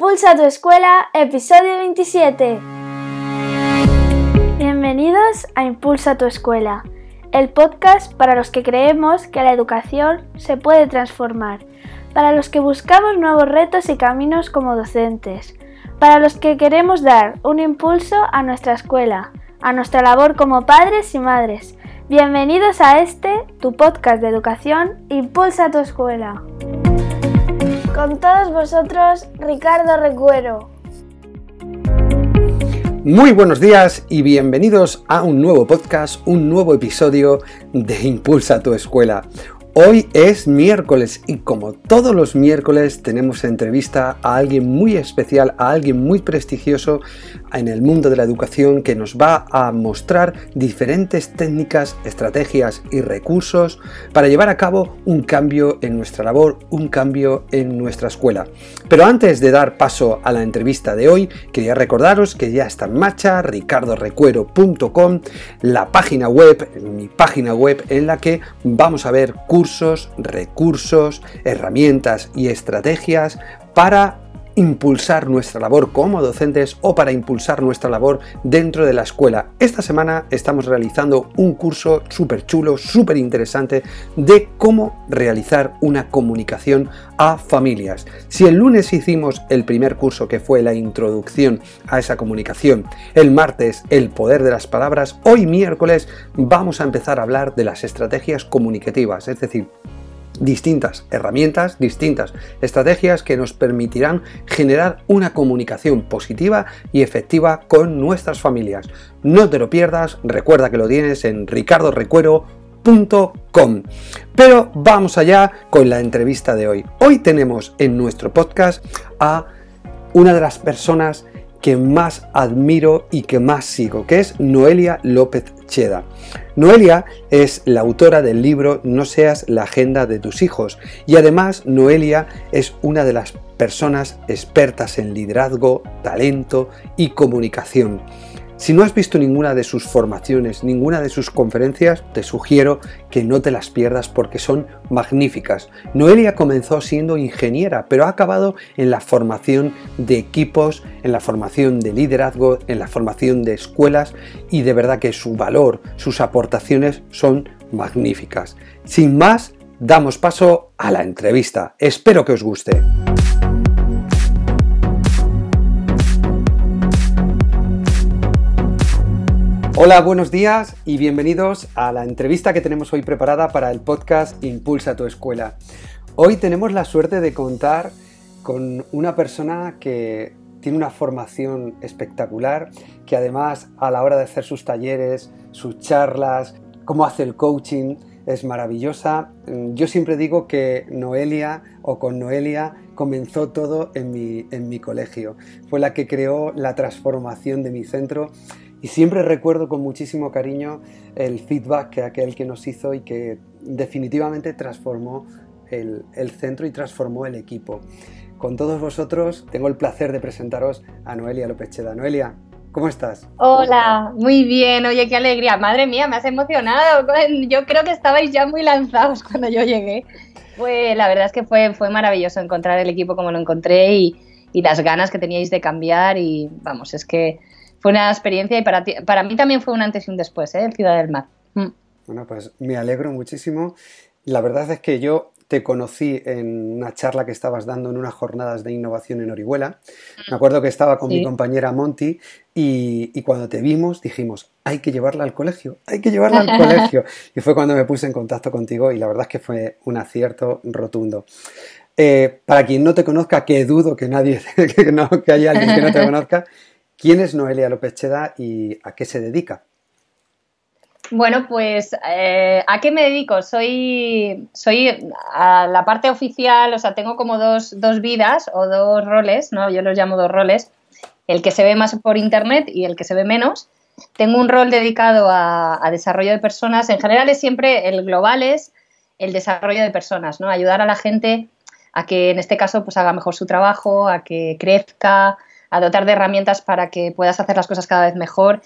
Impulsa tu escuela, episodio 27. Bienvenidos a Impulsa tu escuela, el podcast para los que creemos que la educación se puede transformar, para los que buscamos nuevos retos y caminos como docentes, para los que queremos dar un impulso a nuestra escuela, a nuestra labor como padres y madres. Bienvenidos a este, tu podcast de educación, Impulsa tu escuela. Con todos vosotros, Ricardo Recuero. Muy buenos días y bienvenidos a un nuevo podcast, un nuevo episodio de Impulsa tu escuela. Hoy es miércoles y como todos los miércoles tenemos entrevista a alguien muy especial, a alguien muy prestigioso en el mundo de la educación que nos va a mostrar diferentes técnicas, estrategias y recursos para llevar a cabo un cambio en nuestra labor, un cambio en nuestra escuela. Pero antes de dar paso a la entrevista de hoy, quería recordaros que ya está en marcha ricardorecuero.com, la página web, mi página web en la que vamos a ver cursos recursos, herramientas y estrategias para impulsar nuestra labor como docentes o para impulsar nuestra labor dentro de la escuela. Esta semana estamos realizando un curso súper chulo, súper interesante de cómo realizar una comunicación a familias. Si el lunes hicimos el primer curso que fue la introducción a esa comunicación, el martes el poder de las palabras, hoy miércoles vamos a empezar a hablar de las estrategias comunicativas, es decir, distintas herramientas, distintas estrategias que nos permitirán generar una comunicación positiva y efectiva con nuestras familias. No te lo pierdas, recuerda que lo tienes en ricardorecuero.com. Pero vamos allá con la entrevista de hoy. Hoy tenemos en nuestro podcast a una de las personas que más admiro y que más sigo, que es Noelia López Noelia es la autora del libro No seas la agenda de tus hijos y además Noelia es una de las personas expertas en liderazgo, talento y comunicación. Si no has visto ninguna de sus formaciones, ninguna de sus conferencias, te sugiero que no te las pierdas porque son magníficas. Noelia comenzó siendo ingeniera, pero ha acabado en la formación de equipos, en la formación de liderazgo, en la formación de escuelas y de verdad que su valor, sus aportaciones son magníficas. Sin más, damos paso a la entrevista. Espero que os guste. Hola, buenos días y bienvenidos a la entrevista que tenemos hoy preparada para el podcast Impulsa tu escuela. Hoy tenemos la suerte de contar con una persona que tiene una formación espectacular, que además a la hora de hacer sus talleres, sus charlas, cómo hace el coaching, es maravillosa. Yo siempre digo que Noelia o con Noelia comenzó todo en mi, en mi colegio. Fue la que creó la transformación de mi centro y siempre recuerdo con muchísimo cariño el feedback que aquel que nos hizo y que definitivamente transformó el, centro y transformó el equipo. Con todos vosotros tengo el placer de presentaros a Noelia López Cheda. Noelia, ¿Cómo estás? Hola, muy bien. Oye, qué alegría. Madre mía, me has emocionado. Yo creo que estabais ya muy lanzados cuando yo llegué. Fue, la verdad es que fue, fue maravilloso encontrar el equipo como lo encontré y, y las ganas que teníais de cambiar. Y vamos, es que fue una experiencia y para, para mí también fue un antes y un después, ¿eh? Ciudad del Mar. Mm. Bueno, pues me alegro muchísimo. La verdad es que yo te conocí en una charla que estabas dando en unas jornadas de innovación en Orihuela. Me acuerdo que estaba con mi compañera Monty y, y, cuando te vimos dijimos, hay que llevarla al colegio, hay que llevarla al colegio. Y fue cuando me puse en contacto contigo y la verdad es que fue un acierto rotundo. Eh, para quien no te conozca, que dudo que nadie, que, no, que haya alguien que no te conozca, ¿Quién es Noelia López Cheda y a qué se dedica? Bueno, pues eh, ¿a qué me dedico? Soy, soy a la parte oficial, o sea, tengo como dos, vidas o dos roles, ¿no? Yo los llamo dos roles, el que se ve más por internet y el que se ve menos. Tengo un rol dedicado a, desarrollo de personas, en general es siempre el global es el desarrollo de personas, ¿no? Ayudar a la gente a que en este caso pues haga mejor su trabajo, a que crezca, a dotar de herramientas para que puedas hacer las cosas cada vez mejor.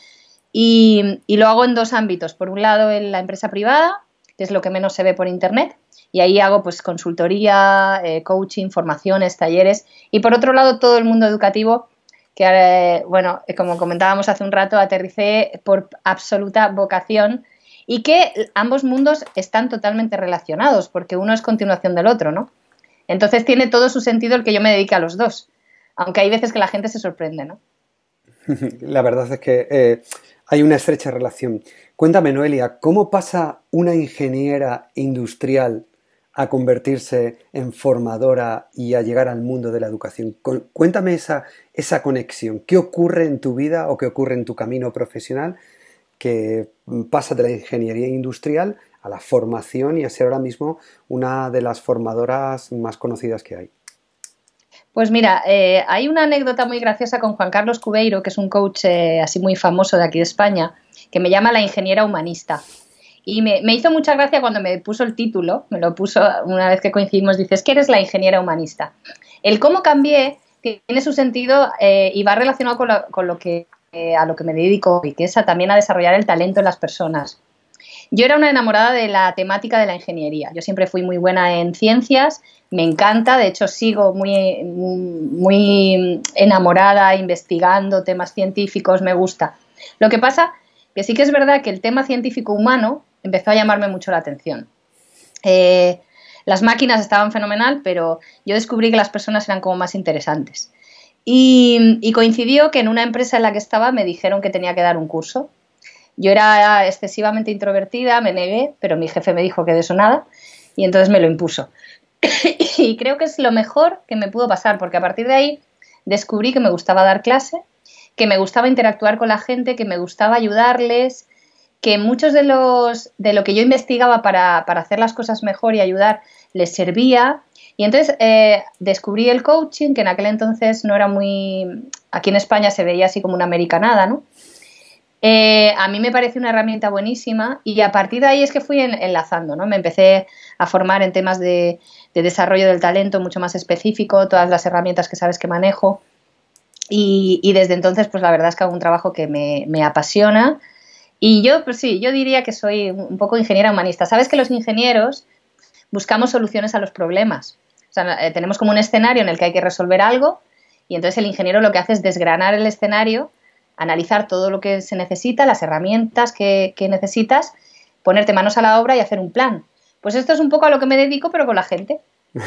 Y, lo hago en dos ámbitos. Por un lado, en la empresa privada, que es lo que menos se ve por internet. Y ahí hago pues consultoría, eh, coaching, formaciones, talleres. Y por otro lado, todo el mundo educativo, que eh, bueno, como comentábamos hace un rato, aterricé por absoluta vocación y que ambos mundos están totalmente relacionados, porque uno es continuación del otro, ¿no? Entonces tiene todo su sentido el que yo me dedique a los dos, aunque hay veces que la gente se sorprende, ¿no? La verdad es que eh, hay una estrecha relación. Cuéntame, Noelia, ¿cómo pasa una ingeniera industrial a convertirse en formadora y a llegar al mundo de la educación? Cuéntame esa, esa conexión. ¿Qué ocurre en tu vida o qué ocurre en tu camino profesional que pasa de la ingeniería industrial a la formación y a ser ahora mismo una de las formadoras más conocidas que hay? Pues mira, eh, hay una anécdota muy graciosa con Juan Carlos Cubeiro, que es un coach eh, así muy famoso de aquí de España, que me llama la ingeniera humanista. Y me, hizo mucha gracia cuando me puso el título, me lo puso una vez que coincidimos, dices que eres la ingeniera humanista. El cómo cambié tiene su sentido eh, y va relacionado con lo, que, a lo que me dedico y que es también a desarrollar el talento en las personas. Yo era una enamorada de la temática de la ingeniería. Yo siempre fui muy buena en ciencias, me encanta, de hecho sigo muy, muy enamorada, investigando temas científicos, me gusta. Lo que pasa que sí que es verdad que el tema científico humano empezó a llamarme mucho la atención. Eh, las máquinas estaban fenomenal, pero yo descubrí que las personas eran como más interesantes. y, coincidió que en una empresa en la que estaba me dijeron que tenía que dar un curso yo era excesivamente introvertida, me negué, pero mi jefe me dijo que de eso nada y entonces me lo impuso. y creo que es lo mejor que me pudo pasar, porque a partir de ahí descubrí que me gustaba dar clase, que me gustaba interactuar con la gente, que me gustaba ayudarles, que muchos de los de lo que yo investigaba para, hacer las cosas mejor y ayudar les servía. Y entonces eh, descubrí el coaching, que en aquel entonces no era muy. Aquí en España se veía así como una americanada, ¿no? Eh, a mí me parece una herramienta buenísima y a partir de ahí es que fui enlazando, ¿no? Me empecé a formar en temas de, desarrollo del talento mucho más específico, todas las herramientas que sabes que manejo y, desde entonces pues la verdad es que hago un trabajo que me, apasiona y yo pues sí, yo diría que soy un poco ingeniera humanista. Sabes que los ingenieros buscamos soluciones a los problemas. O sea, eh, tenemos como un escenario en el que hay que resolver algo y entonces el ingeniero lo que hace es desgranar el escenario analizar todo lo que se necesita, las herramientas que, necesitas, ponerte manos a la obra y hacer un plan. Pues esto es un poco a lo que me dedico, pero con la gente.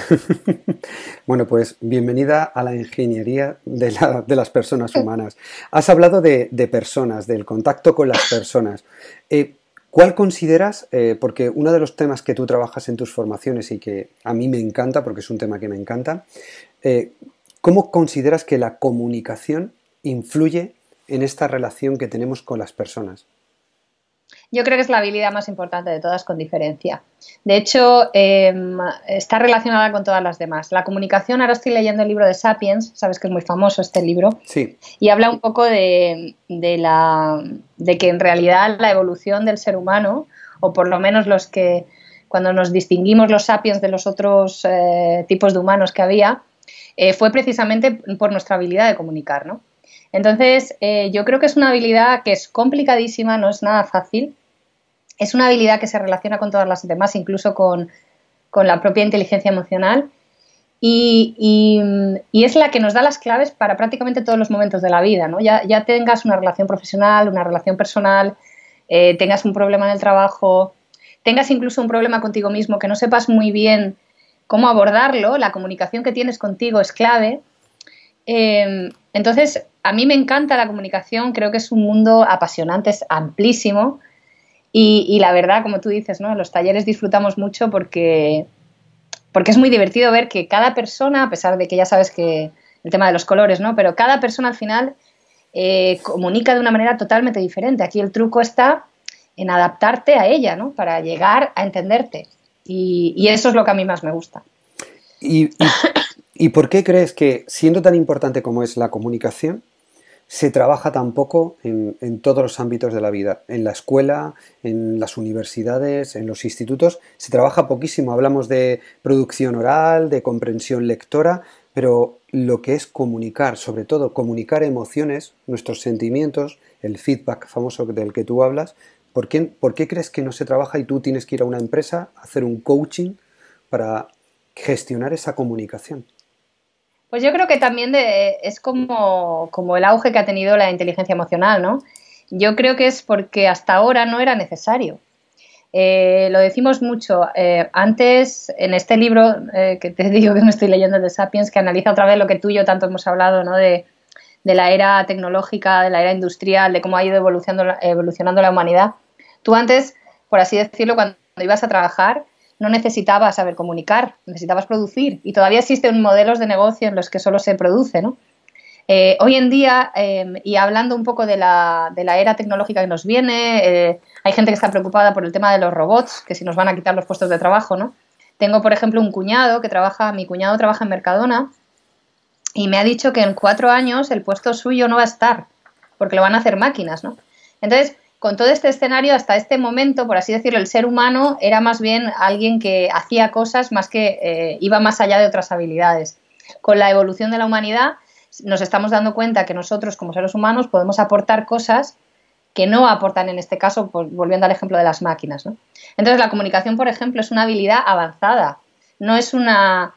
bueno, pues bienvenida a la ingeniería de, las personas humanas. Has hablado de, personas, del contacto con las personas. Eh, ¿Cuál consideras, eh, porque uno de los temas que tú trabajas en tus formaciones y que a mí me encanta, porque es un tema que me encanta, eh, ¿cómo consideras que la comunicación influye en esta relación que tenemos con las personas? Yo creo que es la habilidad más importante de todas con diferencia. De hecho, em, está relacionada con todas las demás. La comunicación, ahora estoy leyendo el libro de Sapiens, sabes que es muy famoso este libro, sí. y habla un poco de, la, de que en realidad la evolución del ser humano, o por lo menos los que cuando nos distinguimos los sapiens de los otros eh, tipos de humanos que había, eh, fue precisamente por nuestra habilidad de comunicar, ¿no? Entonces, eh, yo creo que es una habilidad que es complicadísima, no es nada fácil. Es una habilidad que se relaciona con todas las demás, incluso con, la propia inteligencia emocional. Y, es la que nos da las claves para prácticamente todos los momentos de la vida, ¿no? Ya, tengas una relación profesional, una relación personal, eh, tengas un problema en el trabajo, tengas incluso un problema contigo mismo, que no sepas muy bien cómo abordarlo, la comunicación que tienes contigo es clave. Eh, entonces, a mí me encanta la comunicación, creo que es un mundo apasionante, es amplísimo y, la verdad, como tú dices, ¿no? los talleres disfrutamos mucho porque, porque es muy divertido ver que cada persona, a pesar de que ya sabes que el tema de los colores, ¿no? pero cada persona al final eh, comunica de una manera totalmente diferente. Aquí el truco está en adaptarte a ella, ¿no? Para llegar a entenderte. Y, eso es lo que a mí más me gusta. ¿Y por qué crees que, siendo tan importante como es la comunicación, se trabaja tan poco en, todos los ámbitos de la vida? En la escuela, en las universidades, en los institutos, se trabaja poquísimo. Hablamos de producción oral, de comprensión lectora, pero lo que es comunicar, sobre todo comunicar emociones, nuestros sentimientos, el feedback famoso del que tú hablas, ¿Por qué, ¿Por qué crees que no se trabaja y tú tienes que ir a una empresa a hacer un coaching para gestionar esa comunicación? Pues yo creo que también es como, como, el auge que ha tenido la inteligencia emocional, ¿no? Yo creo que es porque hasta ahora no era necesario. Eh, lo decimos mucho. Eh, antes, en este libro eh, que te digo que me estoy leyendo de Sapiens, que analiza otra vez lo que tú y yo tanto hemos hablado, ¿no? De, de la era tecnológica, de la era industrial, de cómo ha ido evolucionando, evolucionando la humanidad. Tú antes, por así decirlo, cuando ibas a trabajar, no necesitabas saber comunicar, necesitabas producir. Y todavía existen modelos de negocio en los que solo se produce, ¿no? Eh, hoy en día, em, y hablando un poco de la, de la, era tecnológica que nos viene, eh, hay gente que está preocupada por el tema de los robots, que si nos van a quitar los puestos de trabajo, ¿no? Tengo, por ejemplo, un cuñado que trabaja, mi cuñado trabaja en Mercadona y me ha dicho que en cuatro años el puesto suyo no va a estar, porque lo van a hacer máquinas, ¿no? Entonces, con todo este escenario, hasta este momento, por así decirlo, el ser humano era más bien alguien que hacía cosas más que eh, iba más allá de otras habilidades. Con la evolución de la humanidad nos estamos dando cuenta que nosotros como seres humanos podemos aportar cosas que no aportan en este caso, volviendo al ejemplo de las máquinas. Entonces la comunicación, por ejemplo, es una habilidad avanzada, no es una...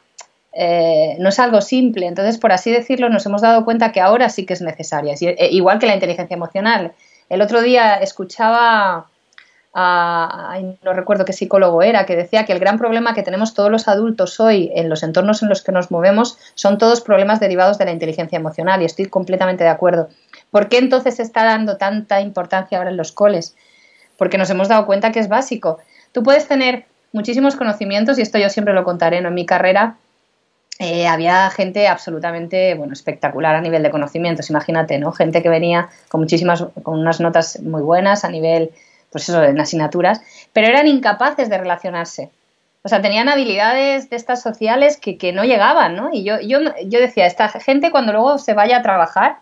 Eh, no es algo simple, entonces por así decirlo nos hemos dado cuenta que ahora sí que es necesaria, eh, igual que la inteligencia emocional, el otro día escuchaba a, no recuerdo qué psicólogo era, que decía que el gran problema que tenemos todos los adultos hoy en los entornos en los que nos movemos son todos problemas derivados de la inteligencia emocional y estoy completamente de acuerdo. ¿Por qué entonces se está dando tanta importancia ahora en los coles? Porque nos hemos dado cuenta que es básico. Tú puedes tener muchísimos conocimientos y esto yo siempre lo contaré ¿no? en mi carrera eh, había gente absolutamente bueno, espectacular a nivel de conocimientos, imagínate, ¿no? Gente que venía con muchísimas, con unas notas muy buenas a nivel, pues eso, en asignaturas, pero eran incapaces de relacionarse. O sea, tenían habilidades de estas sociales que, que no llegaban, ¿no? Y yo, yo, yo decía, esta gente cuando luego se vaya a trabajar,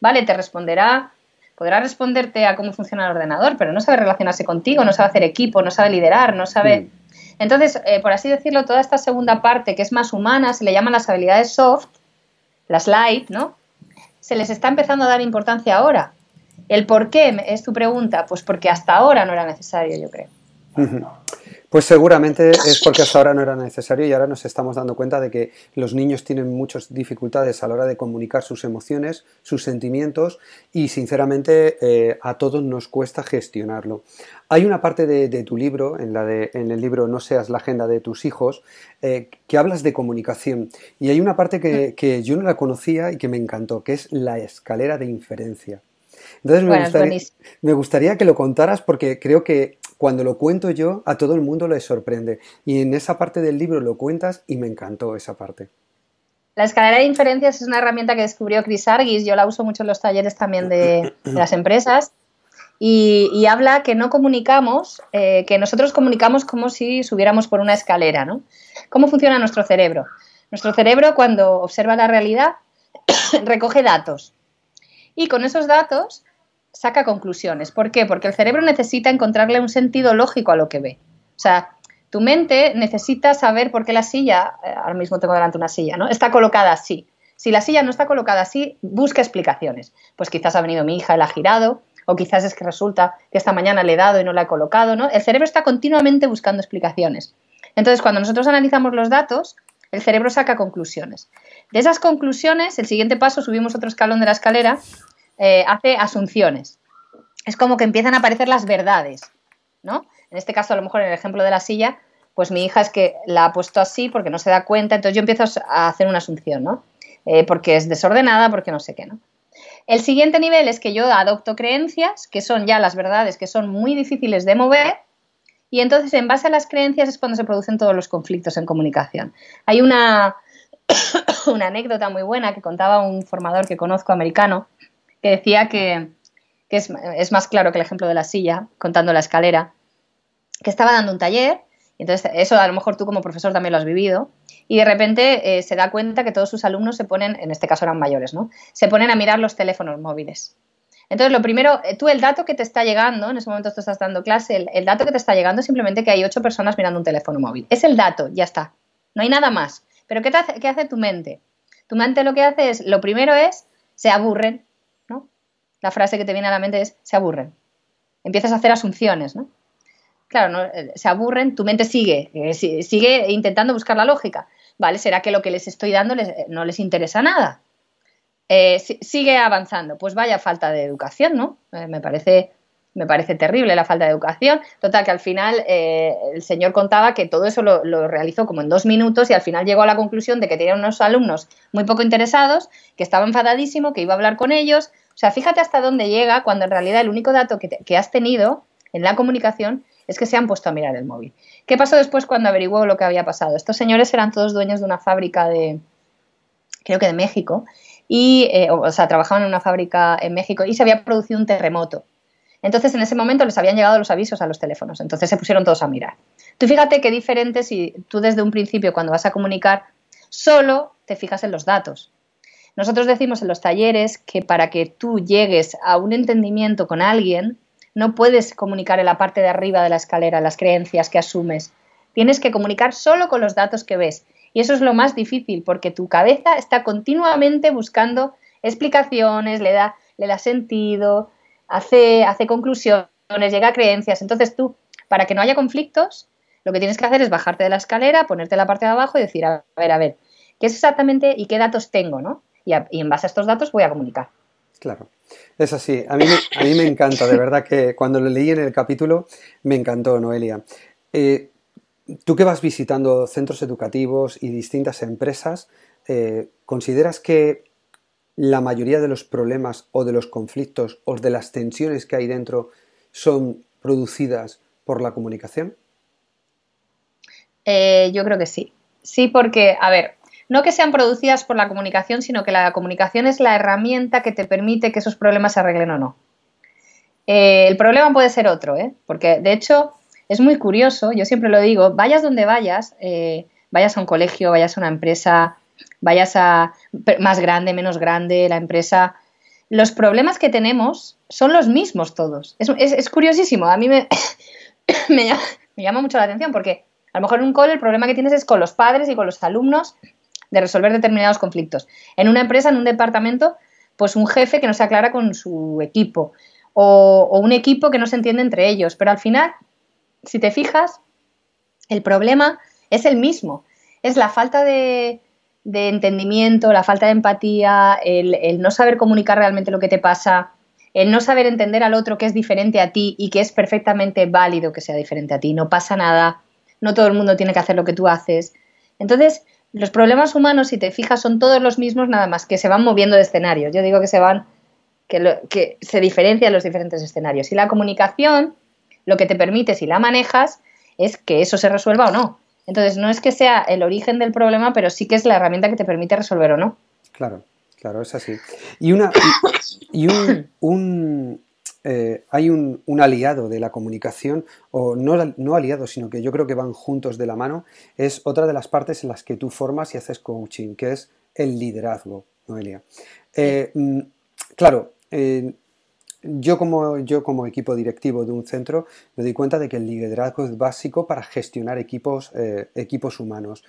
vale, te responderá, podrá responderte a cómo funciona el ordenador, pero no sabe relacionarse contigo, no sabe hacer equipo, no sabe liderar, no sabe... Mm. Entonces, eh, por así decirlo, toda esta segunda parte que es más humana, se le llaman las habilidades soft, las light, ¿no? Se les está empezando a dar importancia ahora. ¿El por qué es tu pregunta? Pues porque hasta ahora no era necesario, yo creo. Pues seguramente es porque hasta ahora no era necesario y ahora nos estamos dando cuenta de que los niños tienen muchas dificultades a la hora de comunicar sus emociones, sus sentimientos y sinceramente eh, a todos nos cuesta gestionarlo. Hay una parte de, tu libro, en, la de, en, el libro No seas la agenda de tus hijos, eh, que hablas de comunicación y hay una parte que, que, yo no la conocía y que me encantó, que es la escalera de inferencia. Entonces me, gustaría, me gustaría que lo contaras porque creo que cuando lo cuento yo, a todo el mundo le sorprende. Y en esa parte del libro lo cuentas y me encantó esa parte. La escalera de inferencias es una herramienta que descubrió Chris Argis, yo la uso mucho en los talleres también de, las empresas, y, habla que no comunicamos, eh, que nosotros comunicamos como si subiéramos por una escalera, ¿no? ¿Cómo funciona nuestro cerebro? Nuestro cerebro cuando observa la realidad recoge datos y con esos datos saca conclusiones. ¿Por qué? Porque el cerebro necesita encontrarle un sentido lógico a lo que ve. O sea, tu mente necesita saber por qué la silla, eh, ahora mismo tengo delante una silla, ¿no? Está colocada así. Si la silla no está colocada así, busca explicaciones. Pues quizás ha venido mi hija y la ha girado, o quizás es que resulta que esta mañana le he dado y no la he colocado, ¿no? El cerebro está continuamente buscando explicaciones. Entonces, cuando nosotros analizamos los datos, el cerebro saca conclusiones. De esas conclusiones, el siguiente paso, subimos otro escalón de la escalera, eh, hace asunciones. Es como que empiezan a aparecer las verdades, ¿no? En este caso, a lo mejor en el ejemplo de la silla, pues mi hija es que la ha puesto así porque no se da cuenta, entonces yo empiezo a hacer una asunción, ¿no? Eh, porque es desordenada, porque no sé qué, ¿no? El siguiente nivel es que yo adopto creencias, que son ya las verdades, que son muy difíciles de mover, y entonces en base a las creencias es cuando se producen todos los conflictos en comunicación. Hay una, una anécdota muy buena que contaba un formador que conozco americano, que decía que, es, más claro que el ejemplo de la silla, contando la escalera, que estaba dando un taller, y entonces eso a lo mejor tú como profesor también lo has vivido, y de repente eh, se da cuenta que todos sus alumnos se ponen, en este caso eran mayores, ¿no? Se ponen a mirar los teléfonos móviles. Entonces, lo primero, eh, tú el dato que te está llegando, en ese momento tú estás dando clase, el, dato que te está llegando es simplemente que hay ocho personas mirando un teléfono móvil. Es el dato, ya está. No hay nada más. Pero ¿qué, hace, qué hace tu mente? Tu mente lo que hace es, lo primero es, se aburren, la frase que te viene a la mente es se aburren. empiezas a hacer asunciones, ¿no? Claro, eh, se aburren, tu mente sigue, eh, sigue intentando buscar la lógica. ¿Vale? ¿Será que lo que les estoy dando no les interesa nada? sigue avanzando. Pues vaya falta de educación, ¿no? me parece me parece terrible la falta de educación. Total, que al final eh, el señor contaba que todo eso lo, realizó como en dos minutos y al final llegó a la conclusión de que tenía unos alumnos muy poco interesados, que estaba enfadadísimo, que iba a hablar con ellos. O sea, fíjate hasta dónde llega cuando en realidad el único dato que, has tenido en la comunicación es que se han puesto a mirar el móvil. ¿Qué pasó después cuando averiguó lo que había pasado? Estos señores eran todos dueños de una fábrica de, creo que de México, y, eh, o sea, trabajaban en una fábrica en México y se había producido un terremoto. Entonces, en ese momento les habían llegado los avisos a los teléfonos, entonces se pusieron todos a mirar. Tú fíjate qué diferente si tú desde un principio, cuando vas a comunicar, solo te fijas en los datos. Nosotros decimos en los talleres que para que tú llegues a un entendimiento con alguien, no puedes comunicar en la parte de arriba de la escalera las creencias que asumes. Tienes que comunicar solo con los datos que ves. Y eso es lo más difícil, porque tu cabeza está continuamente buscando explicaciones, le da, le da sentido, hace, hace conclusiones, llega a creencias. Entonces tú, para que no haya conflictos, lo que tienes que hacer es bajarte de la escalera, ponerte la parte de abajo y decir, a ver, a ver, ¿qué es exactamente y qué datos tengo? ¿no? Y, en base a estos datos voy a comunicar. Claro, es así. A mí, a mí me encanta, de verdad que cuando lo leí en el capítulo me encantó, Noelia. Eh, tú que vas visitando centros educativos y distintas empresas, eh, ¿consideras que la mayoría de los problemas o de los conflictos o de las tensiones que hay dentro son producidas por la comunicación? Eh, yo creo que sí. Sí, porque, a ver, no que sean producidas por la comunicación, sino que la comunicación es la herramienta que te permite que esos problemas se arreglen o no. Eh, el problema puede ser otro, ¿eh? porque de hecho es muy curioso, yo siempre lo digo, vayas donde vayas, eh, vayas a un colegio, vayas a una empresa, vayas a más grande, menos grande, la empresa, los problemas que tenemos son los mismos todos. Es, curiosísimo, a mí me, me, llama, mucho la atención porque a lo mejor en un cole el problema que tienes es con los padres y con los alumnos de resolver determinados conflictos. En una empresa, en un departamento, pues un jefe que no se aclara con su equipo o, o un equipo que no se entiende entre ellos. Pero al final, si te fijas, el problema es el mismo. Es la falta de, de entendimiento, la falta de empatía, el, no saber comunicar realmente lo que te pasa, el no saber entender al otro que es diferente a ti y que es perfectamente válido que sea diferente a ti. No pasa nada, no todo el mundo tiene que hacer lo que tú haces. Entonces, los problemas humanos, si te fijas, son todos los mismos, nada más que se van moviendo de escenarios. Yo digo que se van, que, que se diferencian los diferentes escenarios. Y la comunicación, lo que te permite, si la manejas, es que eso se resuelva o no. Entonces, no es que sea el origen del problema, pero sí que es la herramienta que te permite resolver o no. Claro, claro, es así. Y, una, y, un, eh, hay un, aliado de la comunicación, o no, no aliado, sino que yo creo que van juntos de la mano, es otra de las partes en las que tú formas y haces coaching, que es el liderazgo, Noelia. Eh, mm, claro, eh, yo como, yo como equipo directivo de un centro me doy cuenta de que el liderazgo es básico para gestionar equipos, eh, equipos humanos.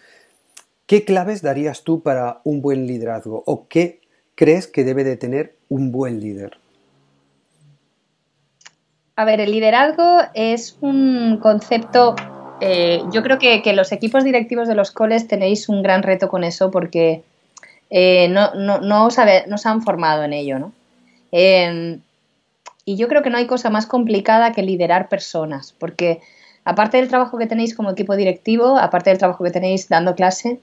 ¿Qué claves darías tú para un buen liderazgo o qué crees que debe de tener un buen líder? A ver, el liderazgo es un concepto, eh, yo creo que, los equipos directivos de los coles tenéis un gran reto con eso porque eh, no, no, no, os han formado en ello, ¿no? Y yo creo que no hay cosa más complicada que liderar personas, porque aparte del trabajo que tenéis como equipo directivo, aparte del trabajo que tenéis dando clase,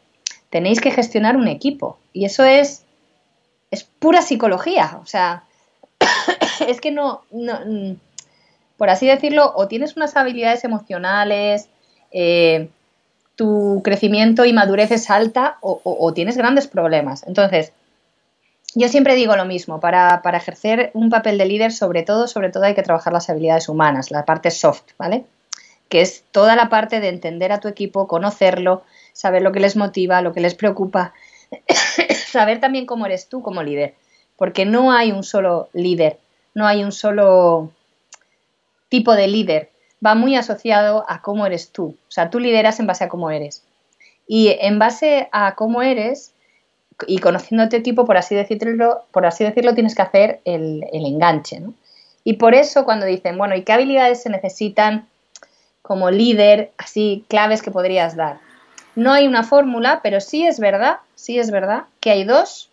tenéis que gestionar un equipo. Y eso es, es pura psicología. O sea, es que no, mm, por así decirlo, o tienes unas habilidades emocionales, eh, tu crecimiento y madurez es alta, o tienes grandes problemas. Entonces, yo siempre digo lo mismo, para, ejercer un papel de líder, sobre todo, sobre todo hay que trabajar las habilidades humanas, la parte soft, ¿vale? Que es toda la parte de entender a tu equipo, conocerlo, saber lo que les motiva, lo que les preocupa, saber también cómo eres tú como líder, porque no hay un solo líder, no hay un solo tipo de líder, va muy asociado a cómo eres tú, o sea, tú lideras en base a cómo eres. Y en base a cómo eres, y tu equipo, por así decirlo, por así decirlo tienes que hacer el, enganche. ¿no? Y por eso cuando dicen, bueno, ¿y qué habilidades se necesitan como líder, así claves que podrías dar? No hay una fórmula, pero sí es verdad, sí es verdad que hay dos.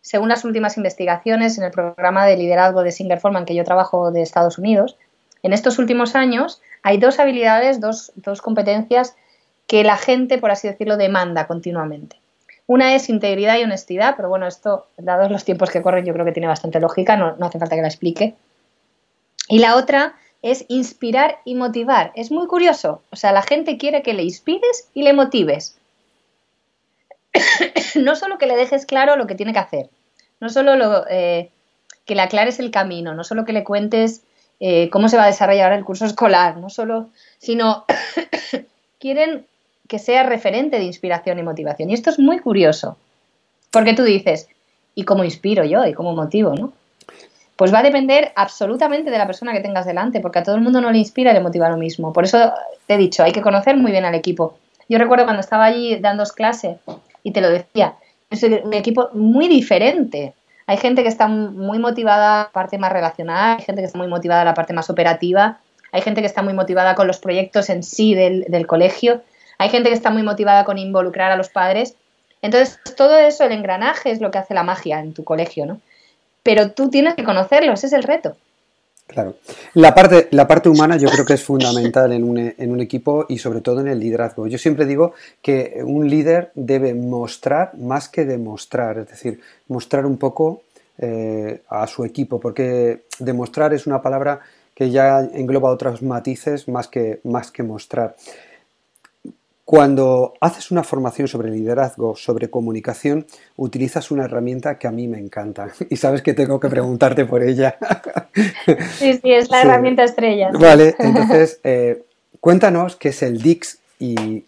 Según las últimas investigaciones en el programa de liderazgo de Singer Forman que yo trabajo de Estados Unidos, en estos últimos años hay dos habilidades, dos, competencias que la gente, por así decirlo, demanda continuamente. Una es integridad y honestidad, pero bueno, esto, dados los tiempos que corren, yo creo que tiene bastante lógica, no, hace falta que la explique. Y la otra es inspirar y motivar. Es muy curioso. O sea, la gente quiere que le inspires y le motives. no solo que le dejes claro lo que tiene que hacer, no solo lo, eh, que le aclares el camino, no solo que le cuentes eh, cómo se va a desarrollar el curso escolar, no solo, sino quieren que sea referente de inspiración y motivación. Y esto es muy curioso, porque tú dices, ¿y cómo inspiro yo? ¿Y cómo motivo? ¿no? Pues va a depender absolutamente de la persona que tengas delante, porque a todo el mundo no le inspira y le motiva lo mismo. Por eso te he dicho, hay que conocer muy bien al equipo. Yo recuerdo cuando estaba allí dando clase y te lo decía, es un equipo muy diferente. Hay gente que está muy motivada a la parte más relacional, hay gente que está muy motivada a la parte más operativa, hay gente que está muy motivada con los proyectos en sí del, del colegio, hay gente que está muy motivada con involucrar a los padres. Entonces, todo eso, el engranaje es lo que hace la magia en tu colegio, ¿no? pero tú tienes que conocerlo, ese es el reto. Claro. La parte, la parte humana yo creo que es fundamental en un, en un, equipo y sobre todo en el liderazgo. Yo siempre digo que un líder debe mostrar más que demostrar, es decir, mostrar un poco eh, a su equipo, porque demostrar es una palabra que ya engloba otros matices más que, más que mostrar. Cuando haces una formación sobre liderazgo, sobre comunicación, utilizas una herramienta que a mí me encanta y sabes que tengo que preguntarte por ella. Sí, sí, es la herramienta estrella. Vale, entonces eh, cuéntanos qué es el DIX y,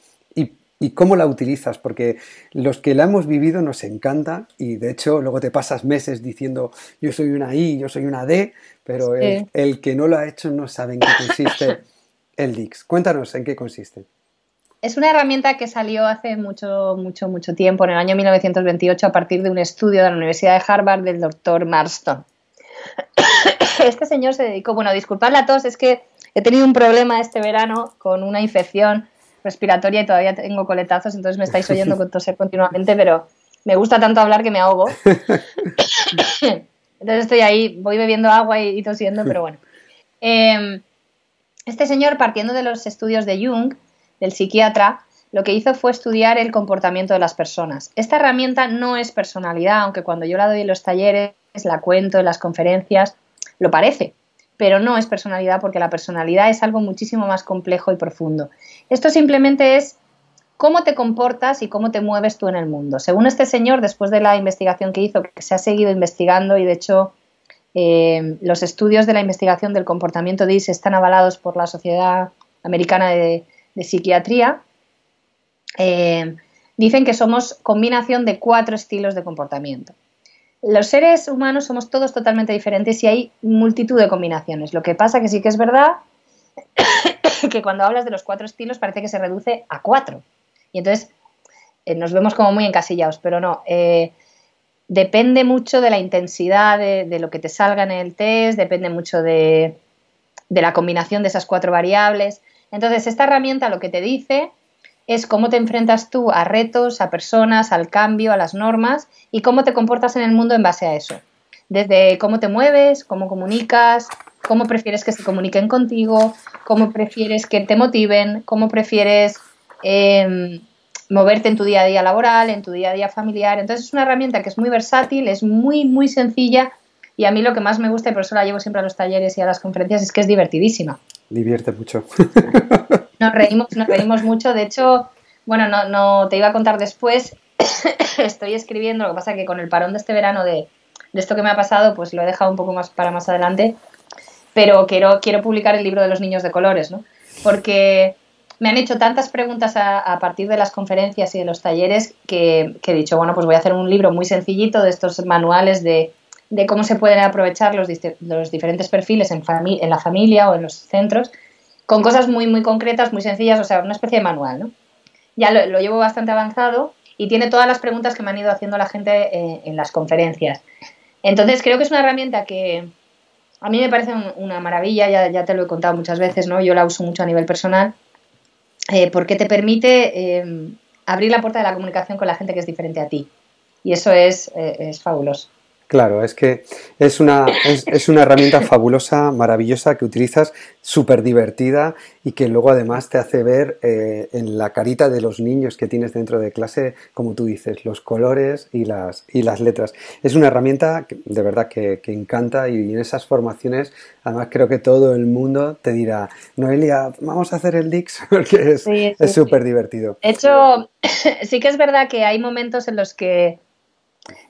y, cómo la utilizas, porque los que la hemos vivido nos encanta y de hecho luego te pasas meses diciendo yo soy una I, yo soy una D, pero el, el que no lo ha hecho no sabe en qué consiste el DIX. Cuéntanos en qué consiste. Es una herramienta que salió hace mucho, mucho, mucho tiempo, en el año 1928, a partir de un estudio de la Universidad de Harvard del doctor Marston. Este señor se dedicó, bueno, disculpad la tos, es que he tenido un problema este verano con una infección respiratoria y todavía tengo coletazos, entonces me estáis oyendo toser continuamente, pero me gusta tanto hablar que me ahogo. Entonces estoy ahí, voy bebiendo agua y, tosiendo, pero bueno. Em, este señor, partiendo de los estudios de Jung, del psiquiatra, lo que hizo fue estudiar el comportamiento de las personas. Esta herramienta no es personalidad, aunque cuando yo la doy en los talleres, la cuento en las conferencias, lo parece, pero no es personalidad porque la personalidad es algo muchísimo más complejo y profundo. Esto simplemente es cómo te comportas y cómo te mueves tú en el mundo. Según este señor, después de la investigación que hizo, que se ha seguido investigando y de hecho eh, los estudios de la investigación del comportamiento DIS están avalados por la Sociedad Americana de, de psiquiatría, eh, dicen que somos combinación de cuatro estilos de comportamiento. Los seres humanos somos todos totalmente diferentes y hay multitud de combinaciones. Lo que pasa que sí que es verdad que cuando hablas de los cuatro estilos parece que se reduce a cuatro. Y entonces eh, nos vemos como muy encasillados, pero no. Eh, depende mucho de la intensidad de, lo que te salga en el test, depende mucho de, de la combinación de esas cuatro variables. Entonces, esta herramienta lo que te dice es cómo te enfrentas tú a retos, a personas, al cambio, a las normas y cómo te comportas en el mundo en base a eso. Desde cómo te mueves, cómo comunicas, cómo prefieres que se comuniquen contigo, cómo prefieres que te motiven, cómo prefieres em, moverte en tu día a día laboral, en tu día a día familiar. Entonces es una herramienta que es muy versátil, es muy, muy sencilla y a mí lo que más me gusta, y por eso la llevo siempre a los talleres y a las conferencias, es que es divertidísima. Divierte mucho. nos reímos, nos reímos mucho. De hecho, bueno, no, no te iba a contar después. Estoy escribiendo, lo que pasa que con el parón de este verano de, de, esto que me ha pasado, pues lo he dejado un poco más para más adelante. Pero quiero, quiero publicar el libro de los niños de colores, ¿no? Porque me han hecho tantas preguntas a, a, partir de las conferencias y de los talleres que, que, he dicho, bueno, pues voy a hacer un libro muy sencillito de estos manuales de de cómo se pueden aprovechar los, los diferentes perfiles en, en, la familia o en los centros, con cosas muy, muy concretas, muy sencillas, o sea, una especie de manual, ¿no? Ya lo, llevo bastante avanzado y tiene todas las preguntas que me han ido haciendo la gente eh, en las conferencias. Entonces, creo que es una herramienta que, a mí me parece una maravilla, ya, ya, te lo he contado muchas veces, ¿no? Yo la uso mucho a nivel personal, eh, porque te permite eh, abrir la puerta de la comunicación con la gente que es diferente a ti. Y eso es, es fabuloso. Claro, es que es una, es, una herramienta fabulosa, maravillosa que utilizas, súper divertida y que luego además te hace ver eh, en la carita de los niños que tienes dentro de clase, como tú dices, los colores y las, y las letras. Es una herramienta de verdad que, encanta y en esas formaciones además creo que todo el mundo te dirá, Noelia, vamos a hacer el Dix porque es súper divertido. De hecho, sí que es verdad que hay momentos en los que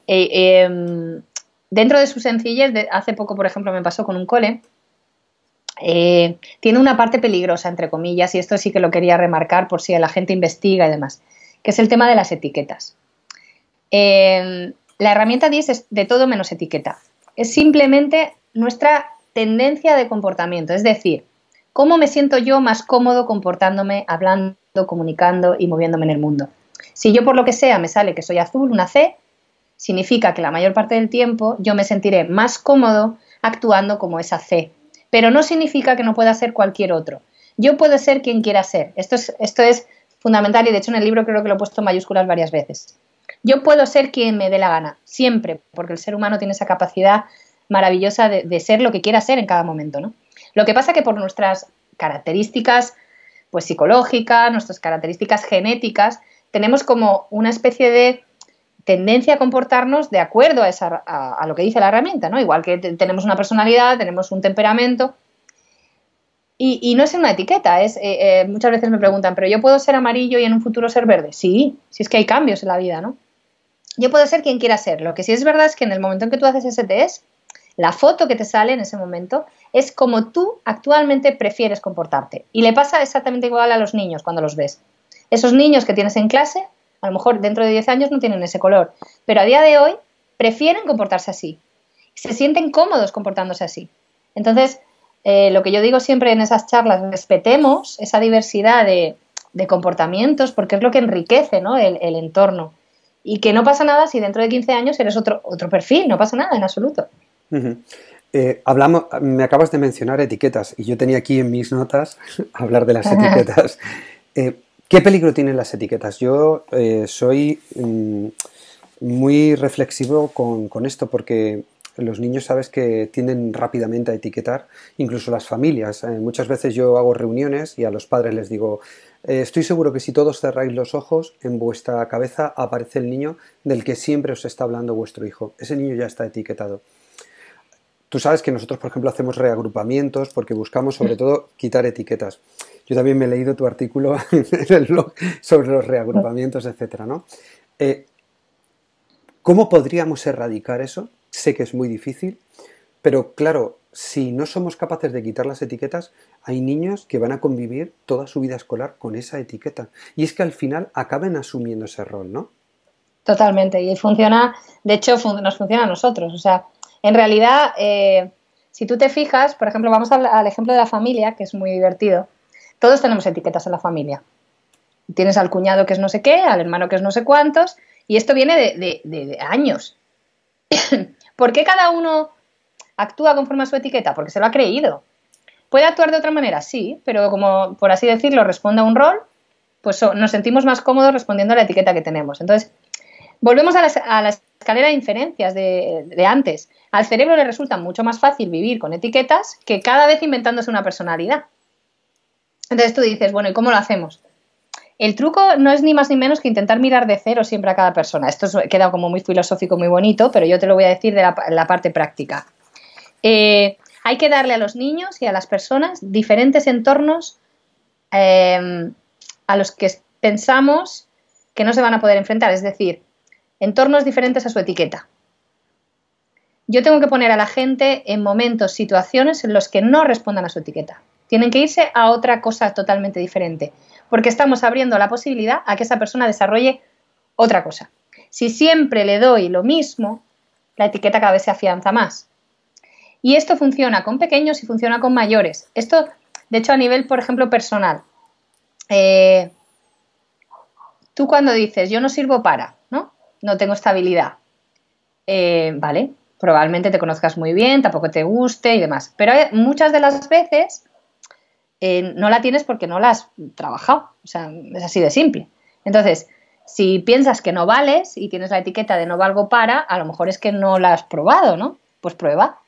eh, em, dentro de su sencillez, hace poco, por ejemplo, me pasó con un cole, eh, tiene una parte peligrosa, entre comillas, y esto sí que lo quería remarcar por si la gente investiga y demás, que es el tema de las etiquetas. Em, la herramienta 10 es de todo menos etiqueta. Es simplemente nuestra tendencia de comportamiento, es decir, cómo me siento yo más cómodo comportándome, hablando, comunicando y moviéndome en el mundo. Si yo por lo que sea me sale que soy azul, una C, significa que la mayor parte del tiempo yo me sentiré más cómodo actuando como esa C, pero no significa que no pueda ser cualquier otro. Yo puedo ser quien quiera ser. Esto es, esto es fundamental y de hecho en el libro creo que lo he puesto en mayúsculas varias veces. Yo puedo ser quien me dé la gana, siempre, porque el ser humano tiene esa capacidad maravillosa de, ser lo que quiera ser en cada momento, ¿no? Lo que pasa que por nuestras características pues psicológicas, nuestras características genéticas, tenemos como una especie de tendencia a comportarnos de acuerdo a, esa, a, lo que dice la herramienta, ¿no? Igual que tenemos una personalidad, tenemos un temperamento. Y, no es una etiqueta, es, eh, eh, muchas veces me preguntan, ¿pero yo puedo ser amarillo y en un futuro ser verde? Sí, si es que hay cambios en la vida, ¿no? Yo puedo ser quien quiera ser. Lo que sí es verdad es que en el momento en que tú haces ese test, la foto que te sale en ese momento es como tú actualmente prefieres comportarte. Y le pasa exactamente igual a los niños cuando los ves. Esos niños que tienes en clase a lo mejor dentro de 10 años no tienen ese color, pero a día de hoy prefieren comportarse así. Se sienten cómodos comportándose así. Entonces, eh, lo que yo digo siempre en esas charlas, respetemos esa diversidad de, comportamientos porque es lo que enriquece el, entorno. Y que no pasa nada si dentro de 15 años eres otro, otro perfil, no pasa nada en absoluto. Eh, hablamos, me acabas de mencionar etiquetas y yo tenía aquí en mis notas hablar de las etiquetas. Eh, ¿Qué peligro tienen las etiquetas? Yo eh, soy mm, muy reflexivo con, esto porque los niños sabes que tienden rápidamente a etiquetar, incluso las familias. Eh, muchas veces yo hago reuniones y a los padres les digo, eh, estoy seguro que si todos cerráis los ojos, en vuestra cabeza aparece el niño del que siempre os está hablando vuestro hijo. Ese niño ya está etiquetado. Tú sabes que nosotros, por ejemplo, hacemos reagrupamientos porque buscamos sobre mm. todo quitar etiquetas. Yo también me he leído tu artículo en el blog sobre los reagrupamientos, etcétera, ¿no? Eh, ¿Cómo podríamos erradicar eso? Sé que es muy difícil, pero claro, si no somos capaces de quitar las etiquetas, hay niños que van a convivir toda su vida escolar con esa etiqueta. Y es que al final acaben asumiendo ese rol, ¿no? Totalmente. Y funciona, de hecho, nos funciona a nosotros. O sea, en realidad, eh, si tú te fijas, por ejemplo, vamos al, ejemplo de la familia, que es muy divertido. Todos tenemos etiquetas en la familia. Tienes al cuñado que es no sé qué, al hermano que es no sé cuántos, y esto viene de, años. ¿Por qué cada uno actúa conforme a su etiqueta? Porque se lo ha creído. ¿Puede actuar de otra manera? Sí, pero como por así decirlo responde a un rol, pues nos sentimos más cómodos respondiendo a la etiqueta que tenemos. Entonces, volvemos a la, escalera de inferencias de, de, antes. Al cerebro le resulta mucho más fácil vivir con etiquetas que cada vez inventándose una personalidad. Entonces tú dices, bueno, ¿y cómo lo hacemos? El truco no es ni más ni menos que intentar mirar de cero siempre a cada persona. Esto queda como muy filosófico, muy bonito, pero yo te lo voy a decir de la, parte práctica. Eh, hay que darle a los niños y a las personas diferentes entornos eh, a los que pensamos que no se van a poder enfrentar, es decir, entornos diferentes a su etiqueta. Yo tengo que poner a la gente en momentos, situaciones en los que no respondan a su etiqueta. Tienen que irse a otra cosa totalmente diferente, porque estamos abriendo la posibilidad a que esa persona desarrolle otra cosa. Si siempre le doy lo mismo, la etiqueta cada vez se afianza más. Y esto funciona con pequeños y funciona con mayores. Esto, de hecho, a nivel, por ejemplo, personal. Eh, tú cuando dices, yo no sirvo para, ¿no? No tengo estabilidad. Eh, vale, probablemente te conozcas muy bien, tampoco te guste y demás. Pero muchas de las veces eh, no la tienes porque no la has trabajado. O sea, es así de simple. Entonces, si piensas que no vales y tienes la etiqueta de no valgo para, a lo mejor es que no la has probado, ¿no? Pues prueba.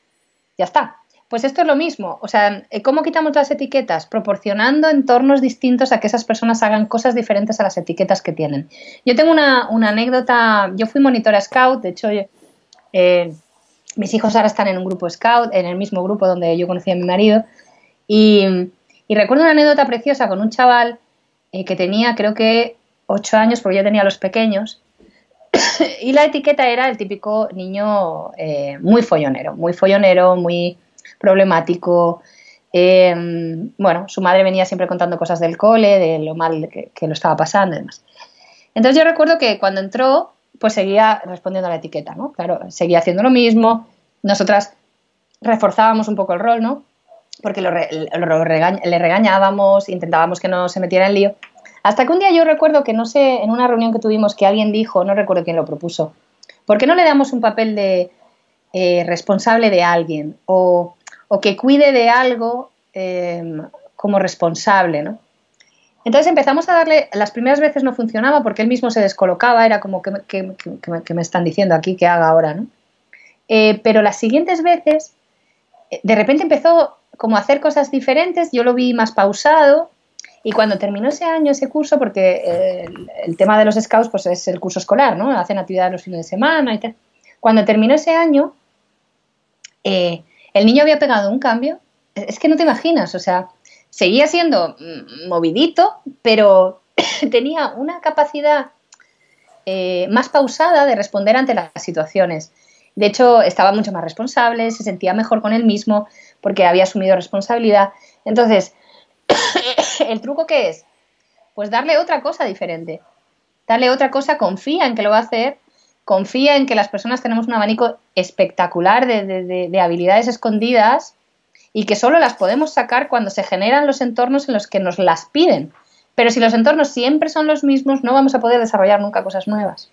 Ya está. Pues esto es lo mismo. O sea, ¿cómo quitamos las etiquetas? Proporcionando entornos distintos a que esas personas hagan cosas diferentes a las etiquetas que tienen. Yo tengo una, anécdota. Yo fui monitora scout, de hecho, eh, mis hijos ahora están en un grupo scout, en el mismo grupo donde yo conocí a mi marido. Y, recuerdo una anécdota preciosa con un chaval eh, que tenía, creo que, ocho años, porque yo tenía los pequeños. y la etiqueta era el típico niño eh, muy follonero, muy follonero, muy problemático. Em, bueno, su madre venía siempre contando cosas del cole, de lo mal que, que, lo estaba pasando y demás. Entonces yo recuerdo que cuando entró, pues seguía respondiendo a la etiqueta, ¿no? Claro, seguía haciendo lo mismo. Nosotras reforzábamos un poco el rol, ¿no? Porque lo le regañábamos, intentábamos que no se metiera en lío. Hasta que un día yo recuerdo que, no sé, en una reunión que tuvimos, que alguien dijo, no recuerdo quién lo propuso, ¿por qué no le damos un papel de eh, responsable de alguien o, que cuide de algo eh, como responsable, ¿no? Entonces empezamos a darle, las primeras veces no funcionaba porque él mismo se descolocaba, era como que, me están diciendo aquí que haga ahora, ¿no? Eh, pero las siguientes veces, de repente empezó como hacer cosas diferentes, yo lo vi más pausado y cuando terminó ese año, ese curso, porque el, tema de los scouts pues es el curso escolar, ¿no? Hacen actividades los fines de semana y. Cuando terminó ese año, eh, el niño había pegado un cambio, es que no te imaginas, o sea, seguía siendo mm, movidito, pero tenía una capacidad eh, más pausada de responder ante las situaciones. De hecho, estaba mucho más responsable, se sentía mejor con él mismo porque había asumido responsabilidad. Entonces, ¿el truco qué es? Pues darle otra cosa diferente. Darle otra cosa, confía en que lo va a hacer, confía en que las personas tenemos un abanico espectacular de habilidades escondidas y que solo las podemos sacar cuando se generan los entornos en los que nos las piden. Pero si los entornos siempre son los mismos, no vamos a poder desarrollar nunca cosas nuevas.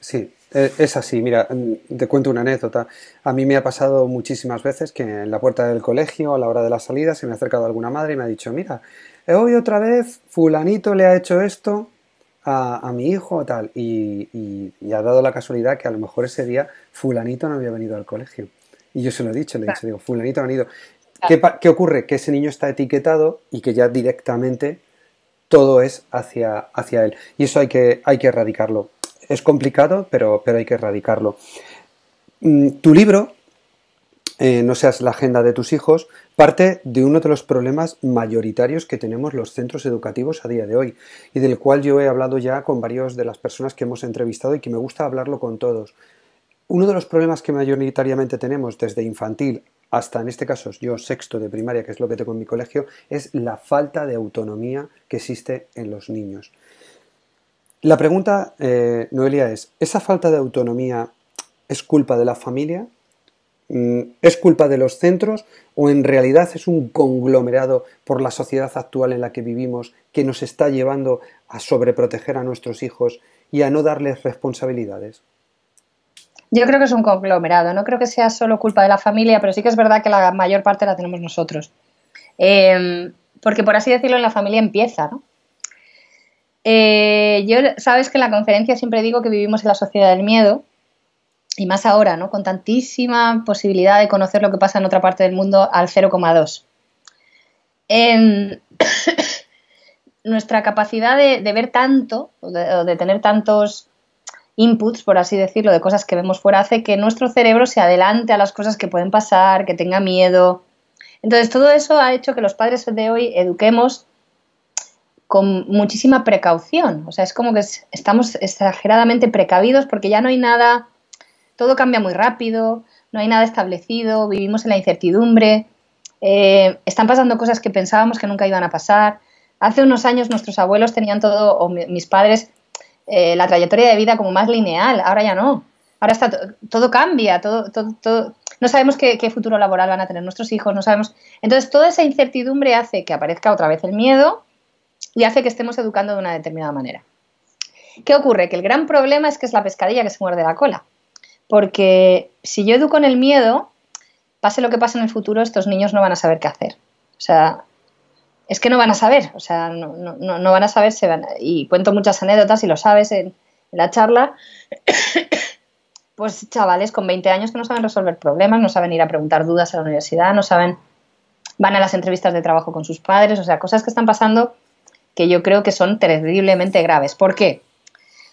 Sí, es así. Mira, mm, te cuento una anécdota. A mí me ha pasado muchísimas veces que en la puerta del colegio, a la hora de la salida, se me ha acercado alguna madre y me ha dicho, mira, hoy otra vez fulanito le ha hecho esto a, mi hijo o tal. Y, y, ha dado la casualidad que a lo mejor ese día fulanito no había venido al colegio. Y yo se lo he dicho, le he dicho, digo, fulanito no ha venido. ¿Qué, ocurre? Que ese niño está etiquetado y que ya directamente todo es hacia, hacia él. Y eso hay que, hay que erradicarlo. Es complicado, pero, pero hay que erradicarlo. Mm, tu libro, eh, No seas la agenda de tus hijos, parte de uno de los problemas mayoritarios que tenemos los centros educativos a día de hoy y del cual yo he hablado ya con varios de las personas que hemos entrevistado y que me gusta hablarlo con todos. Uno de los problemas que mayoritariamente tenemos desde infantil hasta en este caso yo sexto de primaria, que es lo que tengo en mi colegio, es la falta de autonomía que existe en los niños. La pregunta, eh, Noelia, es, ¿esa falta de autonomía es culpa de la familia? Mm, ¿Es culpa de los centros o en realidad es un conglomerado por la sociedad actual en la que vivimos que nos está llevando a sobreproteger a nuestros hijos y a no darles responsabilidades? Yo creo que es un conglomerado, no creo que sea solo culpa de la familia, pero sí que es verdad que la mayor parte la tenemos nosotros. Em, porque por así decirlo, en la familia empieza, ¿no? Eh, yo, sabes que en la conferencia siempre digo que vivimos en la sociedad del miedo, y más ahora, ¿no? Con tantísima posibilidad de conocer lo que pasa en otra parte del mundo al 0,2. Em, nuestra capacidad de, ver tanto, o de tener tantos inputs, por así decirlo, de cosas que vemos fuera, hace que nuestro cerebro se adelante a las cosas que pueden pasar, que tenga miedo. Entonces, todo eso ha hecho que los padres de hoy eduquemos con muchísima precaución. O sea, es como que estamos exageradamente precavidos porque ya no hay nada, todo cambia muy rápido, no hay nada establecido, vivimos en la incertidumbre, eh, están pasando cosas que pensábamos que nunca iban a pasar. Hace unos años nuestros abuelos tenían todo, o mis padres eh, la trayectoria de vida como más lineal, ahora ya no. Ahora está todo cambia, todo, todo, no sabemos qué, futuro laboral van a tener nuestros hijos, no sabemos. Entonces, toda esa incertidumbre hace que aparezca otra vez el miedo y hace que estemos educando de una determinada manera. ¿Qué ocurre? Que el gran problema es que es la pescadilla que se muerde la cola. porque si yo educo en el miedo, pase lo que pase en el futuro, estos niños no van a saber qué hacer. O sea, es que no van a saber, o sea, no, no, no van a saber, van, y cuento muchas anécdotas y lo sabes en, la charla, pues chavales con 20 años que no saben resolver problemas, no saben ir a preguntar dudas a la universidad, no saben, van a las entrevistas de trabajo con sus padres, o sea, cosas que están pasando que yo creo que son terriblemente graves. ¿Por qué?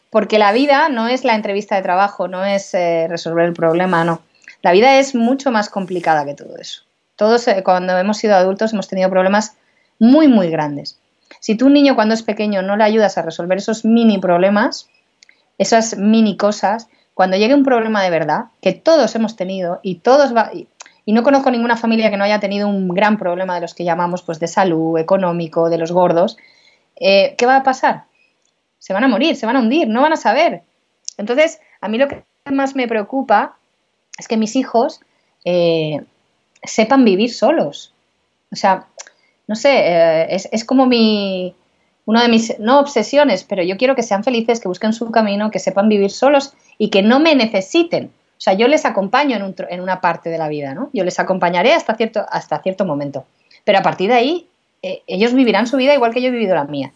Porque la vida no es la entrevista de trabajo, no es eh, resolver el problema, no. La vida es mucho más complicada que todo eso. Todos eh, cuando hemos sido adultos hemos tenido problemas muy, muy grandes. Si tú un niño cuando es pequeño no le ayudas a resolver esos mini problemas, esas mini cosas, cuando llegue un problema de verdad, que todos hemos tenido y todos va, y, no conozco ninguna familia que no haya tenido un gran problema de los que llamamos pues de salud, económico, de los gordos, eh, ¿qué va a pasar? Se van a morir, se van a hundir, no van a saber. Entonces, a mí lo que más me preocupa es que mis hijos eh, sepan vivir solos. O sea, no sé, eh, es, como mi, una de mis, no obsesiones, pero yo quiero que sean felices, que busquen su camino, que sepan vivir solos y que no me necesiten. O sea, yo les acompaño en, en una parte de la vida, ¿no? Yo les acompañaré hasta cierto, hasta cierto momento. Pero a partir de ahí, eh, ellos vivirán su vida igual que yo he vivido la mía.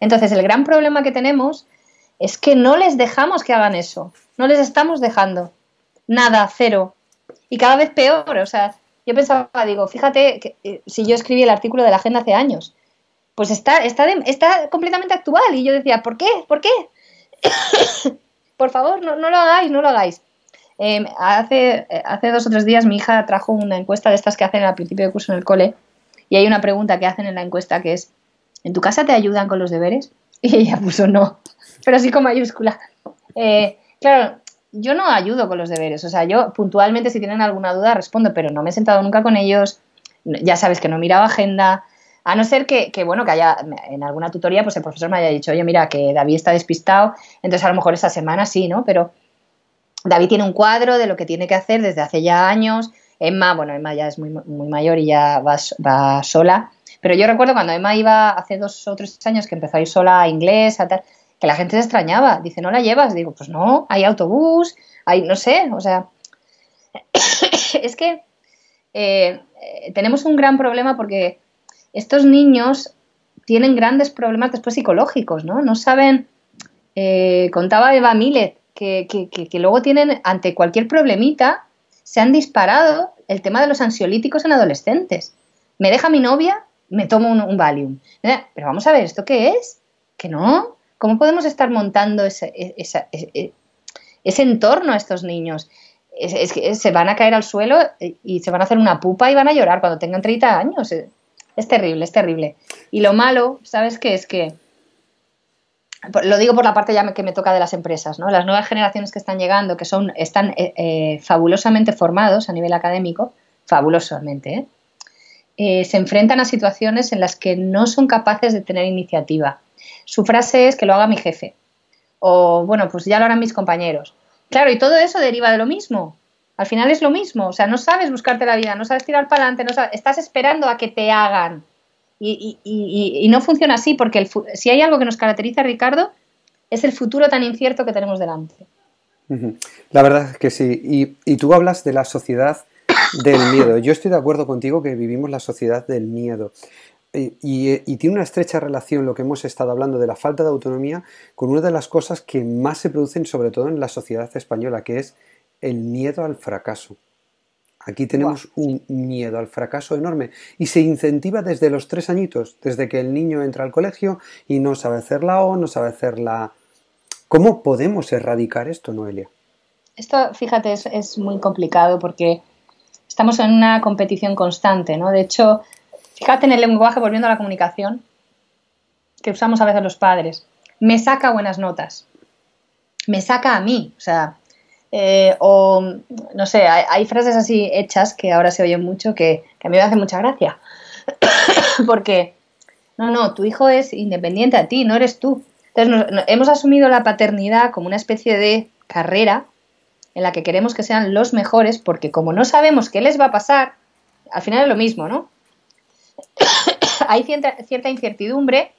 Entonces, el gran problema que tenemos es que no les dejamos que hagan eso. No les estamos dejando. Nada, cero. Y cada vez peor. O sea, yo pensaba, digo, fíjate, que, eh, si yo escribí el artículo de la agenda hace años, pues está, está, está completamente actual. Y yo decía, ¿por qué? ¿Por qué? Por favor, no, lo hagáis, no lo hagáis. Em, hace, hace dos o tres días mi hija trajo una encuesta de estas que hacen al principio de curso en el cole y hay una pregunta que hacen en la encuesta que es, ¿en tu casa te ayudan con los deberes? Y ella puso no, pero sí con mayúscula. Eh, claro, yo no ayudo con los deberes, o sea, yo puntualmente si tienen alguna duda respondo, pero no me he sentado nunca con ellos, ya sabes que no he mirado agenda, a no ser que, bueno, que haya en alguna tutoría, pues el profesor me haya dicho, oye, mira, que David está despistado, entonces a lo mejor esa semana sí, ¿no? Pero David tiene un cuadro de lo que tiene que hacer desde hace ya años, Emma, bueno, Emma ya es muy, muy mayor y ya va, va sola, pero yo recuerdo cuando Emma iba hace dos o tres años que empezó a ir sola a inglés, a que la gente se extrañaba. Dice, ¿no la llevas? Digo, pues no, hay autobús, hay, no sé, o sea, es que eh, tenemos un gran problema porque estos niños tienen grandes problemas después psicológicos, ¿no? No saben, eh, contaba Eva Millet, que, que, luego tienen, ante cualquier problemita, se han disparado el tema de los ansiolíticos en adolescentes. Me deja mi novia, me tomo un, Valium. Pero vamos a ver, ¿esto qué es? Que no, ¿Cómo podemos estar montando ese, e, e, ese, entorno a estos niños? Es, que se van a caer al suelo y se van a hacer una pupa y van a llorar cuando tengan 30 años. Es terrible, es terrible. Y lo malo, ¿sabes qué? Es que, lo digo por la parte ya que me toca de las empresas, ¿no? Las nuevas generaciones que están llegando, que son, están eh, eh, fabulosamente formados a nivel académico, fabulosamente, ¿eh? se enfrentan a situaciones en las que no son capaces de tener iniciativa su frase es que lo haga mi jefe. O bueno, pues ya lo harán mis compañeros. Claro, y todo eso deriva de lo mismo. Al final es lo mismo. O sea, no sabes buscarte la vida, no sabes tirar para adelante, no estás esperando a que te hagan. Y, no funciona así, porque si hay algo que nos caracteriza, Ricardo, es el futuro tan incierto que tenemos delante. La verdad es que sí. y tú hablas de la sociedad del miedo. Yo estoy de acuerdo contigo que vivimos la sociedad del miedo. Y, tiene una estrecha relación lo que hemos estado hablando de la falta de autonomía con una de las cosas que más se producen sobre todo en la sociedad española, que es el miedo al fracaso. Aquí tenemos un miedo al fracaso enorme y se incentiva desde los tres añitos, desde que el niño entra al colegio y no sabe hacer la O, no sabe hacer la... ¿Cómo podemos erradicar esto, Noelia? Esto, fíjate, es, es muy complicado porque estamos en una competición constante, ¿no? De hecho, Fíjate en el lenguaje, volviendo a la comunicación, que usamos a veces los padres. Me saca buenas notas. Me saca a mí. O sea, eh, o no sé, hay, frases así hechas que ahora se oyen mucho que, a mí me hacen mucha gracia. Porque, no, no, tu hijo es independiente a ti, no eres tú. Entonces, hemos asumido la paternidad como una especie de carrera en la que queremos que sean los mejores, porque como no sabemos qué les va a pasar, al final es lo mismo, ¿no? hay cierta, cierta incertidumbre,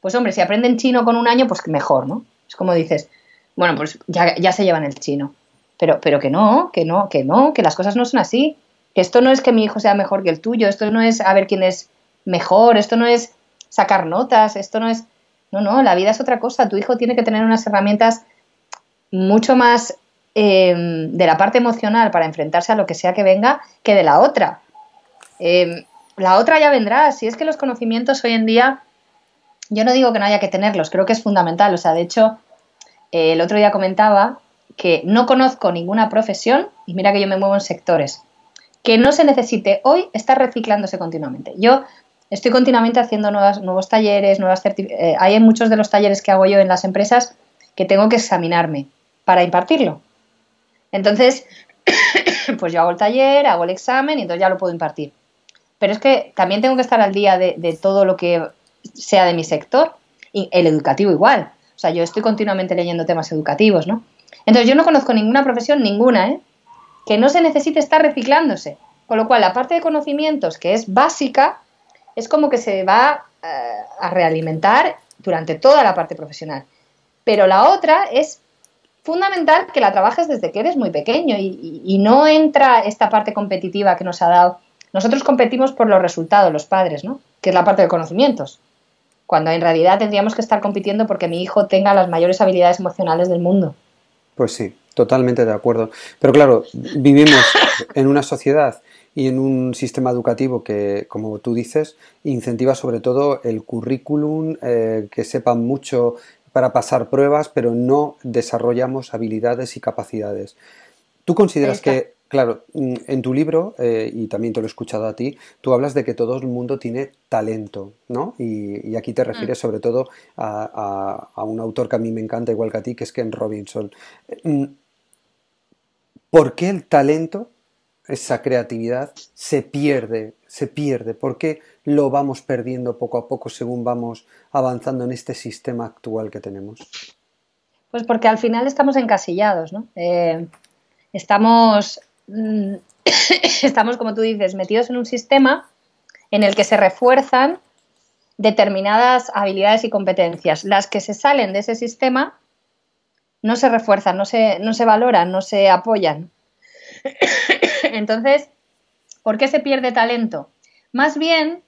pues hombre, si aprenden chino con un año, pues mejor, ¿no? Es como dices, bueno, pues ya, se llevan el chino. Pero, pero que no, que no, que no, que las cosas no son así. Que esto no es que mi hijo sea mejor que el tuyo, esto no es a ver quién es mejor, esto no es sacar notas, esto no es... No, no, la vida es otra cosa. Tu hijo tiene que tener unas herramientas mucho más eh, de la parte emocional para enfrentarse a lo que sea que venga que de la otra. Eh, la otra ya vendrá. Si es que los conocimientos hoy en día, yo no digo que no haya que tenerlos, creo que es fundamental. O sea, de hecho, eh, el otro día comentaba que no conozco ninguna profesión, y mira que yo me muevo en sectores, que no se necesite hoy estar reciclándose continuamente. Yo estoy continuamente haciendo nuevos talleres, nuevas eh, hay muchos de los talleres que hago yo en las empresas que tengo que examinarme para impartirlo. Entonces, pues yo hago el taller, hago el examen y entonces ya lo puedo impartir. Pero es que también tengo que estar al día de, todo lo que sea de mi sector, y el educativo igual. O sea, yo estoy continuamente leyendo temas educativos, ¿no? Entonces yo no conozco ninguna profesión, ninguna, ¿eh? que no se necesite estar reciclándose. Con lo cual, la parte de conocimientos, que es básica, es como que se va eh, a realimentar durante toda la parte profesional. Pero la otra es fundamental que la trabajes desde que eres muy pequeño y, no entra esta parte competitiva que nos ha dado. Nosotros competimos por los resultados, los padres, ¿no? Que es la parte de conocimientos. Cuando en realidad tendríamos que estar compitiendo porque mi hijo tenga las mayores habilidades emocionales del mundo. Pues sí, totalmente de acuerdo. Pero claro, vivimos en una sociedad y en un sistema educativo que, como tú dices, incentiva sobre todo el currículum, eh, que sepan mucho para pasar pruebas, pero no desarrollamos habilidades y capacidades. ¿Tú consideras que, claro, mm, en tu libro, eh, y también te lo he escuchado a ti, tú hablas de que todo el mundo tiene talento, ¿no? Y, aquí te refieres mm. sobre todo a, un autor que a mí me encanta, igual que a ti, que es Ken Robinson. Mm, ¿Por qué el talento, esa creatividad, se pierde, se pierde? ¿Por qué lo vamos perdiendo poco a poco según vamos avanzando en este sistema actual que tenemos? Pues porque al final estamos encasillados, ¿no? Eh, estamos, mm, estamos, como tú dices, metidos en un sistema en el que se refuerzan determinadas habilidades y competencias. Las que se salen de ese sistema no se refuerzan, no se, no se valoran, no se apoyan. Entonces, ¿por qué se pierde talento? Más bien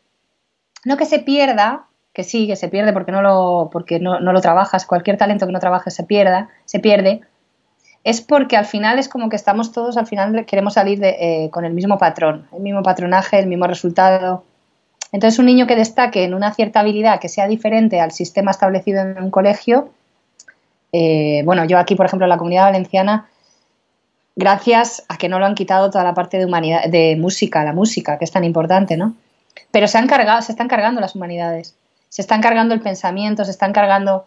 no que se pierda, que sí, que se pierde porque no lo, porque no, lo trabajas, cualquier talento que no trabajes se pierda, se pierde, es porque al final es como que estamos todos, al final queremos salir eh, con el mismo patrón, el mismo patronaje, el mismo resultado. Entonces un niño que destaque en una cierta habilidad que sea diferente al sistema establecido en un colegio, eh, bueno, yo aquí, por ejemplo, en la comunidad valenciana, gracias a que no lo han quitado toda la parte de humanidad, de música, la música, que es tan importante, ¿no? Pero se han cargado, se están cargando las humanidades, se están cargando el pensamiento, se están cargando...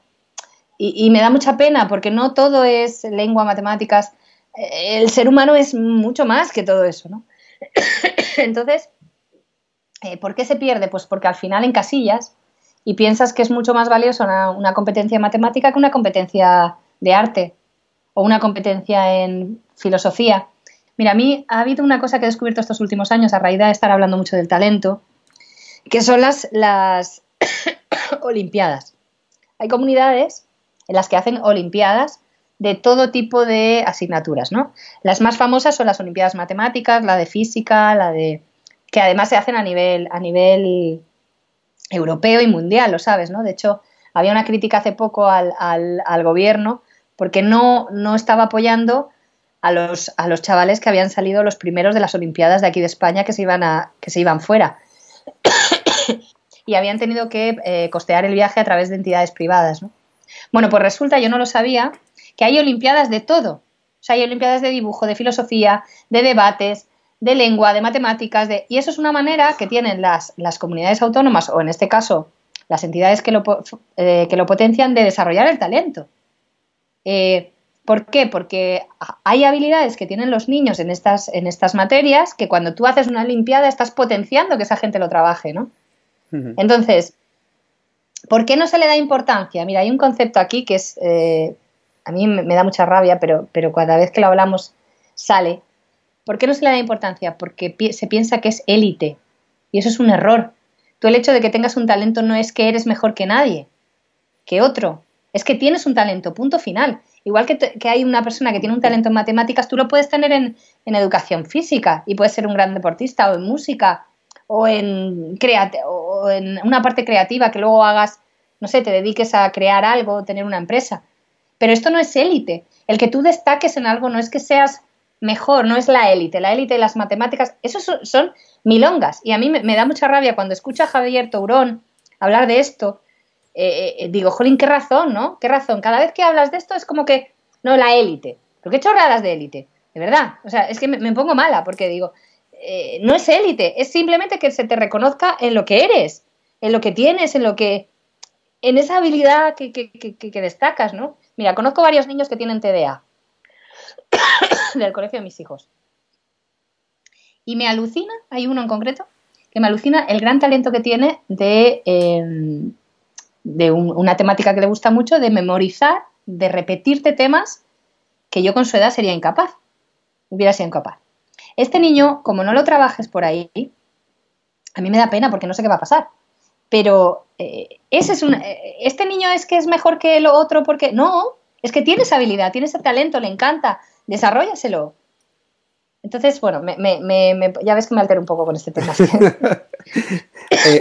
Y, me da mucha pena porque no todo es lengua, matemáticas. Eh, el ser humano es mucho más que todo eso, ¿no? Entonces, eh, ¿por qué se pierde? Pues porque al final encasillas y piensas que es mucho más valioso una, una competencia matemática que una competencia de arte o una competencia en filosofía. Mira, a mí ha habido una cosa que he descubierto estos últimos años a raíz de estar hablando mucho del talento que son las, las Olimpiadas. Hay comunidades en las que hacen Olimpiadas de todo tipo de asignaturas, ¿no? Las más famosas son las Olimpiadas Matemáticas, la de Física, la de... que además se hacen a nivel, a nivel europeo y mundial, lo sabes, ¿no? De hecho, había una crítica hace poco al, al, gobierno porque no, no estaba apoyando a los, a los chavales que habían salido los primeros de las Olimpiadas de aquí de España que se iban, a, que se iban fuera y habían tenido que eh, costear el viaje a través de entidades privadas. ¿no? Bueno, pues resulta, yo no lo sabía, que hay Olimpiadas de todo. O sea, hay Olimpiadas de dibujo, de filosofía, de debates, de lengua, de matemáticas, de... y eso es una manera que tienen las, las comunidades autónomas, o en este caso las entidades que lo, eh, que lo potencian, de desarrollar el talento. Eh, ¿Por qué? Porque hay habilidades que tienen los niños en estas, en estas materias que cuando tú haces una Olimpiada estás potenciando que esa gente lo trabaje, ¿no? Entonces, ¿por qué no se le da importancia? Mira, hay un concepto aquí que es, eh, a mí me da mucha rabia, pero, pero cada vez que lo hablamos sale. ¿Por qué no se le da importancia? Porque se piensa que es élite. Y eso es un error. Tú el hecho de que tengas un talento no es que eres mejor que nadie, que otro. Es que tienes un talento, punto final. Igual que, hay una persona que tiene un talento en matemáticas, tú lo puedes tener en, en educación física y puedes ser un gran deportista o en música o en, o en una parte creativa que luego hagas, no sé, te dediques a crear algo, tener una empresa. Pero esto no es élite. El que tú destaques en algo no es que seas mejor, no es la élite. La élite y las matemáticas, eso son, milongas. Y a mí me, da mucha rabia cuando escucho a Javier Tourón hablar de esto. Eh, eh, digo, jolín, qué razón, ¿no? Qué razón. Cada vez que hablas de esto es como que, no, la élite. ¿Pero qué chorradas de élite? De verdad. O sea, es que me, pongo mala porque digo, eh, no es élite, es simplemente que se te reconozca en lo que eres, en lo que tienes, en lo que. en esa habilidad que, destacas, ¿no? Mira, conozco varios niños que tienen TDA del colegio de mis hijos. Y me alucina, hay uno en concreto, que me alucina el gran talento que tiene de, em, de una temática que le gusta mucho, de memorizar, de repetirte temas que yo con su edad sería incapaz, hubiera sido incapaz. Este niño, como no lo trabajes por ahí, a mí me da pena porque no sé qué va a pasar. Pero eh, ese es un, eh, este niño es que es mejor que el otro porque no, es que tiene esa habilidad, tiene ese talento, le encanta, desarrollaselo. Entonces, bueno, ya ves que me altero un poco con este tema. Eh,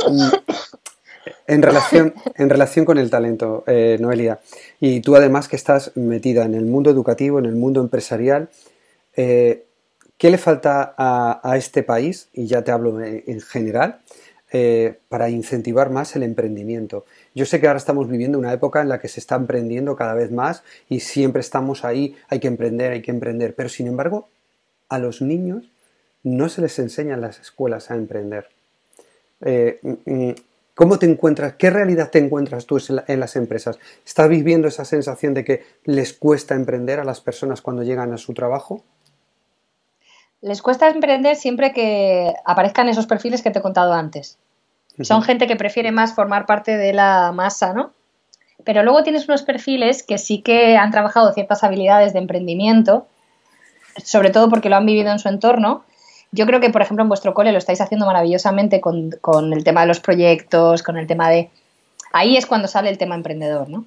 en, relación, en relación con el talento, Noelia, y tú además que estás metida en el mundo educativo, en el mundo empresarial, eh, ¿qué le falta a, este país, y ya te hablo en general, para incentivar más el emprendimiento? Yo sé que ahora estamos viviendo una época en la que se está emprendiendo cada vez más y siempre estamos ahí, hay que emprender, hay que emprender, pero sin embargo a los niños no se les enseña en las escuelas a emprender. Eh, mm, mm, ¿Cómo te encuentras? ¿Qué realidad te encuentras tú en las empresas? ¿Estás viviendo esa sensación de que les cuesta emprender a las personas cuando llegan a su trabajo? Les cuesta emprender siempre que aparezcan esos perfiles que te he contado antes. Son gente que prefiere más formar parte de la masa, ¿no? Pero luego tienes unos perfiles que sí que han trabajado ciertas habilidades de emprendimiento, sobre todo porque lo han vivido en su entorno. Yo creo que, por ejemplo, en vuestro cole lo estáis haciendo maravillosamente con, el tema de los proyectos, con el tema de... Ahí es cuando sale el tema emprendedor, ¿no?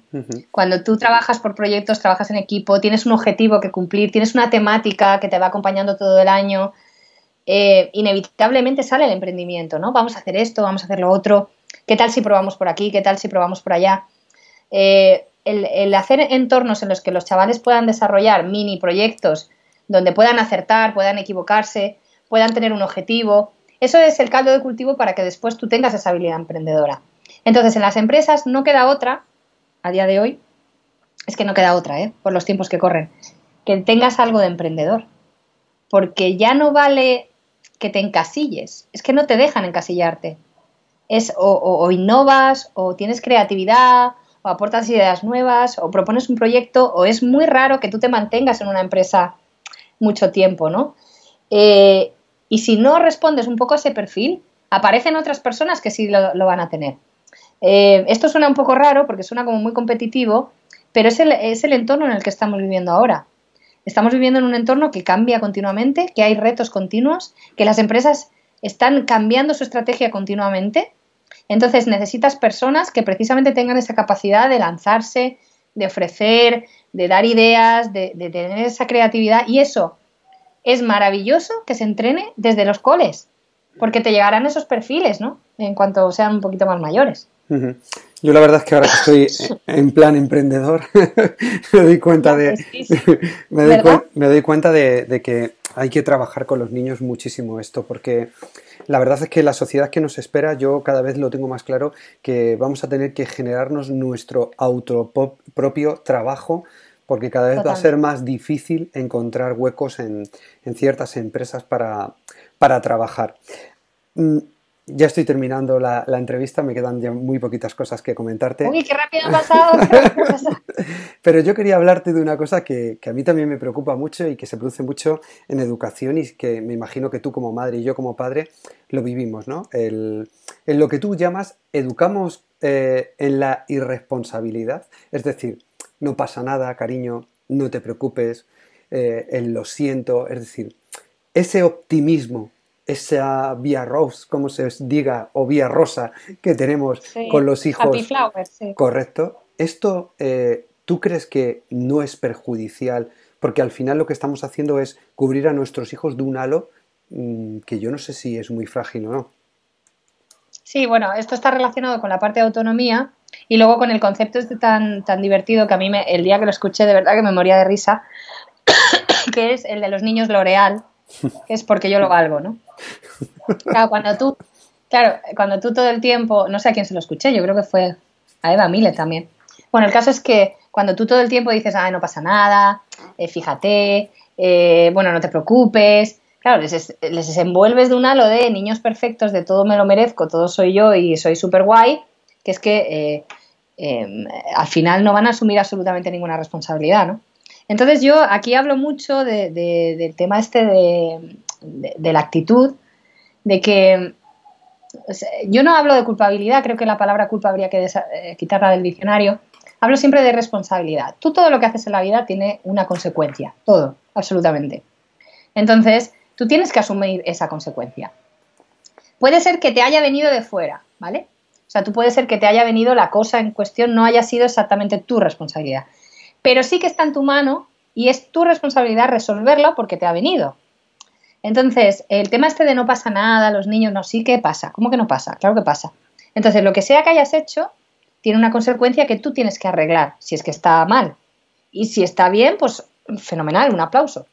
Cuando tú trabajas por proyectos, trabajas en equipo, tienes un objetivo que cumplir, tienes una temática que te va acompañando todo el año, eh, inevitablemente sale el emprendimiento, ¿no? Vamos a hacer esto, vamos a hacer lo otro, ¿qué tal si probamos por aquí? ¿Qué tal si probamos por allá? Eh, el, hacer entornos en los que los chavales puedan desarrollar mini proyectos donde puedan acertar, puedan equivocarse, puedan tener un objetivo, eso es el caldo de cultivo para que después tú tengas esa habilidad emprendedora. Entonces, en las empresas no queda otra, a día de hoy, es que no queda otra, ¿eh? por los tiempos que corren, que tengas algo de emprendedor. Porque ya no vale que te encasilles, es que no te dejan encasillarte. Es o, innovas, o tienes creatividad, o aportas ideas nuevas, o propones un proyecto, o es muy raro que tú te mantengas en una empresa mucho tiempo, ¿no? Eh, y si no respondes un poco a ese perfil, aparecen otras personas que sí lo, van a tener. Eh, esto suena un poco raro porque suena como muy competitivo, pero es el, es el entorno en el que estamos viviendo ahora. Estamos viviendo en un entorno que cambia continuamente, que hay retos continuos, que las empresas están cambiando su estrategia continuamente. Entonces necesitas personas que precisamente tengan esa capacidad de lanzarse, de ofrecer, de dar ideas, de, tener esa creatividad. Y eso es maravilloso que se entrene desde los coles, porque te llegarán esos perfiles, ¿no? En cuanto sean un poquito más mayores. Yo la verdad es que ahora estoy en plan emprendedor, me doy cuenta de me, doy cuenta de, que hay que trabajar con los niños muchísimo esto, porque la verdad es que la sociedad que nos espera, yo cada vez lo tengo más claro, que vamos a tener que generarnos nuestro auto propio trabajo, porque cada vez va a ser más difícil encontrar huecos en, en ciertas empresas para, para trabajar. Ya estoy terminando la, entrevista, me quedan ya muy poquitas cosas que comentarte. Uy, qué rápido ha pasado. Pero yo quería hablarte de una cosa que, a mí también me preocupa mucho y que se produce mucho en educación y que me imagino que tú como madre y yo como padre lo vivimos, ¿no? en lo que tú llamas educamos eh, en la irresponsabilidad, es decir, no pasa nada, cariño, no te preocupes, eh, en lo siento, es decir, ese optimismo esa vía rose, como se diga, o vía rosa que tenemos con los hijos. Happy sí. Correcto. ¿esto eh, tú crees que no es perjudicial? Porque al final lo que estamos haciendo es cubrir a nuestros hijos de un halo mm, que yo no sé si es muy frágil o no. Sí, bueno, esto está relacionado con la parte de autonomía y luego con el concepto este tan, tan divertido que a mí me, el día que lo escuché de verdad que me moría de risa, que es el de los niños L'Oreal, es porque yo lo valgo, ¿no? Claro, cuando tú, claro, cuando tú todo el tiempo, no sé a quién se lo escuché, yo creo que fue a Eva Mille también. Bueno, el caso es que cuando tú todo el tiempo dices, ah, no pasa nada, eh, fíjate, eh, bueno, no te preocupes, claro, les, les desenvuelves de un halo de niños perfectos, de todo me lo merezco, todo soy yo y soy súper guay, que es que eh, em, al final no van a asumir absolutamente ninguna responsabilidad, ¿no? Entonces yo aquí hablo mucho del tema este de, la actitud, de que yo no hablo de culpabilidad, creo que la palabra culpa habría que eh, quitarla del diccionario, hablo siempre de responsabilidad. Tú todo lo que haces en la vida tiene una consecuencia, todo, absolutamente. Entonces, tú tienes que asumir esa consecuencia. Puede ser que te haya venido de fuera, ¿vale? O sea, tú puede ser que te haya venido la cosa en cuestión, no haya sido exactamente tu responsabilidad. Pero sí que está en tu mano y es tu responsabilidad resolverlo porque te ha venido. Entonces, el tema este de no pasa nada, los niños, no, sí que pasa. ¿Cómo que no pasa? Claro que pasa. Entonces, lo que sea que hayas hecho tiene una consecuencia que tú tienes que arreglar, si es que está mal. Y si está bien, pues fenomenal, un aplauso.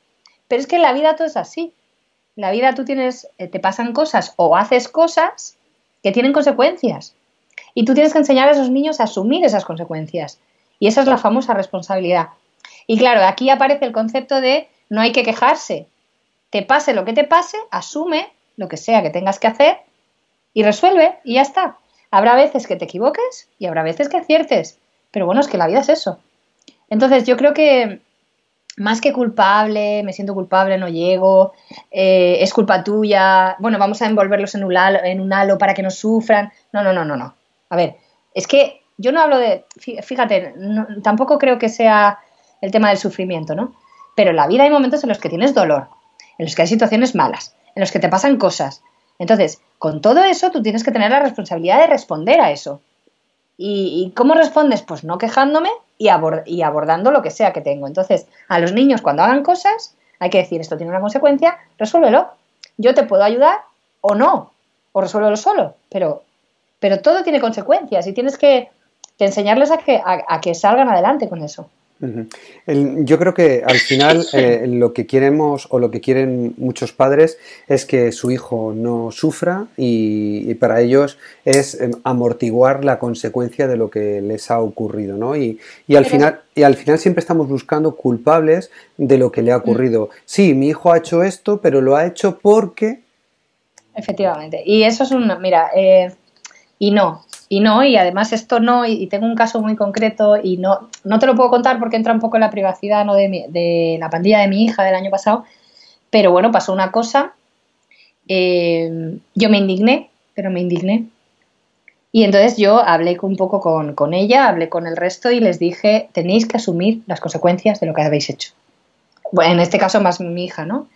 Pero es que en la vida todo es así. En la vida tú tienes, eh, te pasan cosas o haces cosas que tienen consecuencias. Y tú tienes que enseñar a esos niños a asumir esas consecuencias. Y esa es la famosa responsabilidad. Y claro, aquí aparece el concepto de no hay que quejarse. Te pase lo que te pase, asume lo que sea que tengas que hacer y resuelve y ya está. Habrá veces que te equivoques y habrá veces que aciertes. Pero bueno, es que la vida es eso. Entonces yo creo que más que culpable, me siento culpable, no llego, eh, es culpa tuya, bueno, vamos a envolverlos en un, halo, en un halo para que no sufran. No, no, no, no, no. A ver, es que yo no hablo de, fíjate, tampoco creo que sea el tema del sufrimiento, ¿no? Pero en la vida hay momentos en los que tienes dolor, en los que hay situaciones malas, en los que te pasan cosas. Entonces, con todo eso, tú tienes que tener la responsabilidad de responder a eso. ¿Y, cómo respondes? Pues no quejándome y, y abordando lo que sea que tengo. Entonces, a los niños cuando hagan cosas, hay que decir, esto tiene una consecuencia, resuélvelo. Yo te puedo ayudar o no, o resuélvelo solo, pero, pero todo tiene consecuencias y tienes que de enseñarles a que, a, que salgan adelante con eso. yo creo que al final eh, lo que queremos o lo que quieren muchos padres es que su hijo no sufra y, para ellos es em, amortiguar la consecuencia de lo que les ha ocurrido, ¿no? Y, al final y al final siempre estamos buscando culpables de lo que le ha ocurrido. Sí, mi hijo ha hecho esto, pero lo ha hecho porque efectivamente. Y eso es un, mira, eh, y no, y no, y además esto no, y tengo un caso muy concreto y no, no te lo puedo contar porque entra un poco en la privacidad ¿no? de, de la pandilla de mi hija del año pasado, pero bueno, pasó una cosa, eh, yo me indigné, pero me indigné. Y entonces yo hablé un poco con, con ella, hablé con el resto y les dije, tenéis que asumir las consecuencias de lo que habéis hecho. Bueno, en este caso más mi hija, ¿no?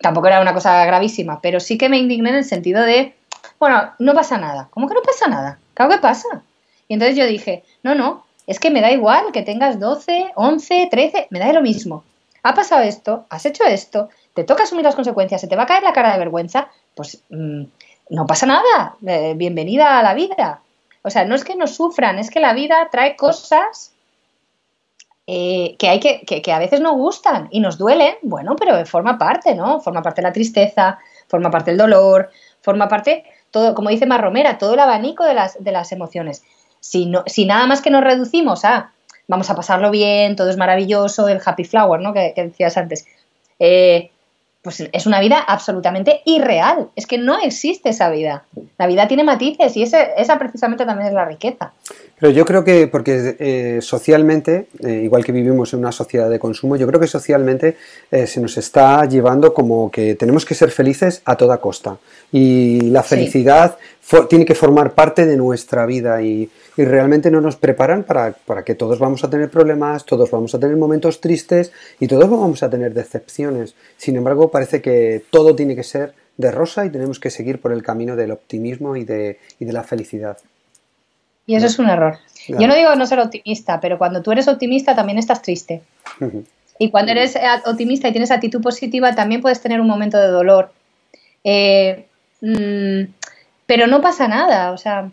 Tampoco era una cosa gravísima, pero sí que me indigné en el sentido de, bueno, no pasa nada. ¿Cómo que no pasa nada? Claro que pasa. Y entonces yo dije, no, no, es que me da igual que tengas 12, 11, 13, me da lo mismo. Ha pasado esto, has hecho esto, te toca asumir las consecuencias, se te va a caer la cara de vergüenza, pues mm, no pasa nada, eh, bienvenida a la vida. O sea, no es que no sufran, es que la vida trae cosas eh, que hay que, que, que, a veces no gustan y nos duelen, bueno, pero forma parte, ¿no? Forma parte la tristeza, forma parte del dolor, forma parte todo, como dice Marromera, todo el abanico de las, de las emociones. Si, no, si nada más que nos reducimos a vamos a pasarlo bien, todo es maravilloso, el happy flower, ¿no? Que, decías antes. Eh, pues es una vida absolutamente irreal. Es que no existe esa vida. La vida tiene matices y esa precisamente también es la riqueza. Pero yo creo que, porque eh, socialmente, eh, igual que vivimos en una sociedad de consumo, yo creo que socialmente eh, se nos está llevando como que tenemos que ser felices a toda costa. Y la felicidad tiene que formar parte de nuestra vida y, y realmente no nos preparan para, para, que todos vamos a tener problemas, todos vamos a tener momentos tristes y todos vamos a tener decepciones. Sin embargo, parece que todo tiene que ser de rosa y tenemos que seguir por el camino del optimismo y de, y de la felicidad. Y eso es un error. Yo no digo no ser optimista, pero cuando tú eres optimista también estás triste. Y cuando eres optimista y tienes actitud positiva, también puedes tener un momento de dolor. Eh, mm, pero no pasa nada, o sea,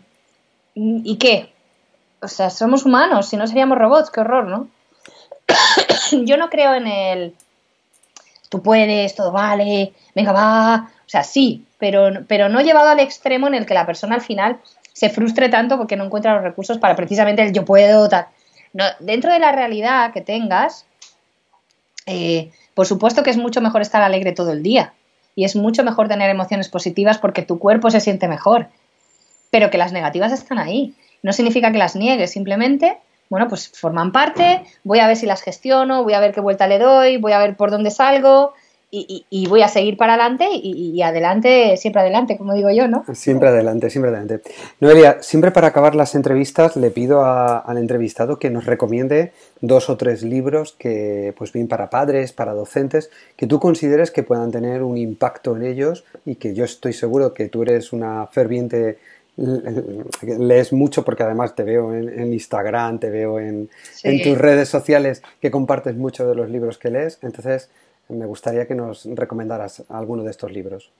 ¿y qué? O sea, somos humanos, si no seríamos robots, qué horror, ¿no? Yo no creo en el tú puedes, todo vale, venga, va. O sea, sí, pero, pero no llevado al extremo en el que la persona al final se frustre tanto porque no encuentra los recursos para precisamente el yo puedo, tal. No, dentro de la realidad que tengas, eh, por supuesto que es mucho mejor estar alegre todo el día y es mucho mejor tener emociones positivas porque tu cuerpo se siente mejor, pero que las negativas están ahí. No significa que las niegues, simplemente bueno, pues forman parte, voy a ver si las gestiono, voy a ver qué vuelta le doy, voy a ver por dónde salgo y, voy a seguir para adelante y, adelante, siempre adelante, como digo yo, ¿no? Siempre adelante, siempre adelante. Noelia, siempre para acabar las entrevistas le pido al entrevistado que nos recomiende dos o tres libros que, pues bien para padres, para docentes, que tú consideres que puedan tener un impacto en ellos y que yo estoy seguro que tú eres una ferviente lees mucho porque además te veo en, Instagram, te veo en, tus redes sociales que compartes mucho de los libros que lees. Entonces, me gustaría que nos recomendaras alguno de estos libros.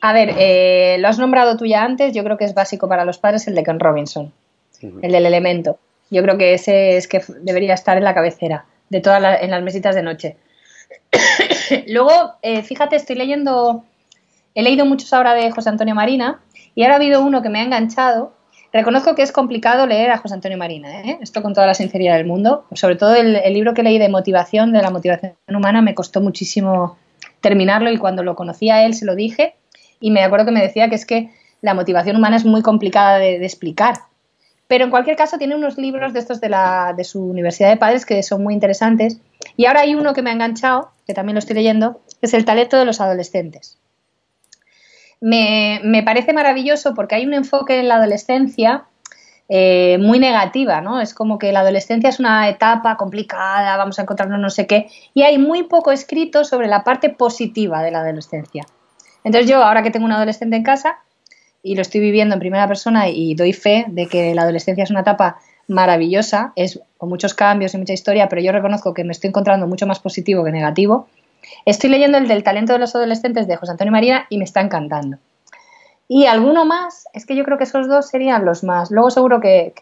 A ver, eh, lo has nombrado tú ya antes, yo creo que es básico para los padres el de Ken Robinson, el del elemento. Yo creo que ese es que debería estar en la cabecera, de todas en las mesitas de noche. Luego, eh, fíjate, estoy leyendo, he leído muchos ahora de José Antonio Marina, y ahora ha habido uno que me ha enganchado. Reconozco que es complicado leer a José Antonio Marina, ¿eh? esto con toda la sinceridad del mundo. Sobre todo el, libro que leí de motivación, de la motivación humana, me costó muchísimo terminarlo y cuando lo conocí a él se lo dije y me acuerdo que me decía que es que la motivación humana es muy complicada de, explicar. Pero en cualquier caso tiene unos libros de estos de, la, de su Universidad de Padres que son muy interesantes. Y ahora hay uno que me ha enganchado, que también lo estoy leyendo, que es El talento de los adolescentes me, parece maravilloso porque hay un enfoque en la adolescencia eh, muy negativa, ¿no? Es como que la adolescencia es una etapa complicada, vamos a encontrarnos no sé qué, y hay muy poco escrito sobre la parte positiva de la adolescencia. Entonces yo, ahora que tengo un adolescente en casa y lo estoy viviendo en primera persona y doy fe de que la adolescencia es una etapa maravillosa, es con muchos cambios y mucha historia, pero yo reconozco que me estoy encontrando mucho más positivo que negativo, Estoy leyendo el del talento de los adolescentes de José Antonio María y me está encantando. Y alguno más, es que yo creo que esos dos serían los más. Luego seguro que,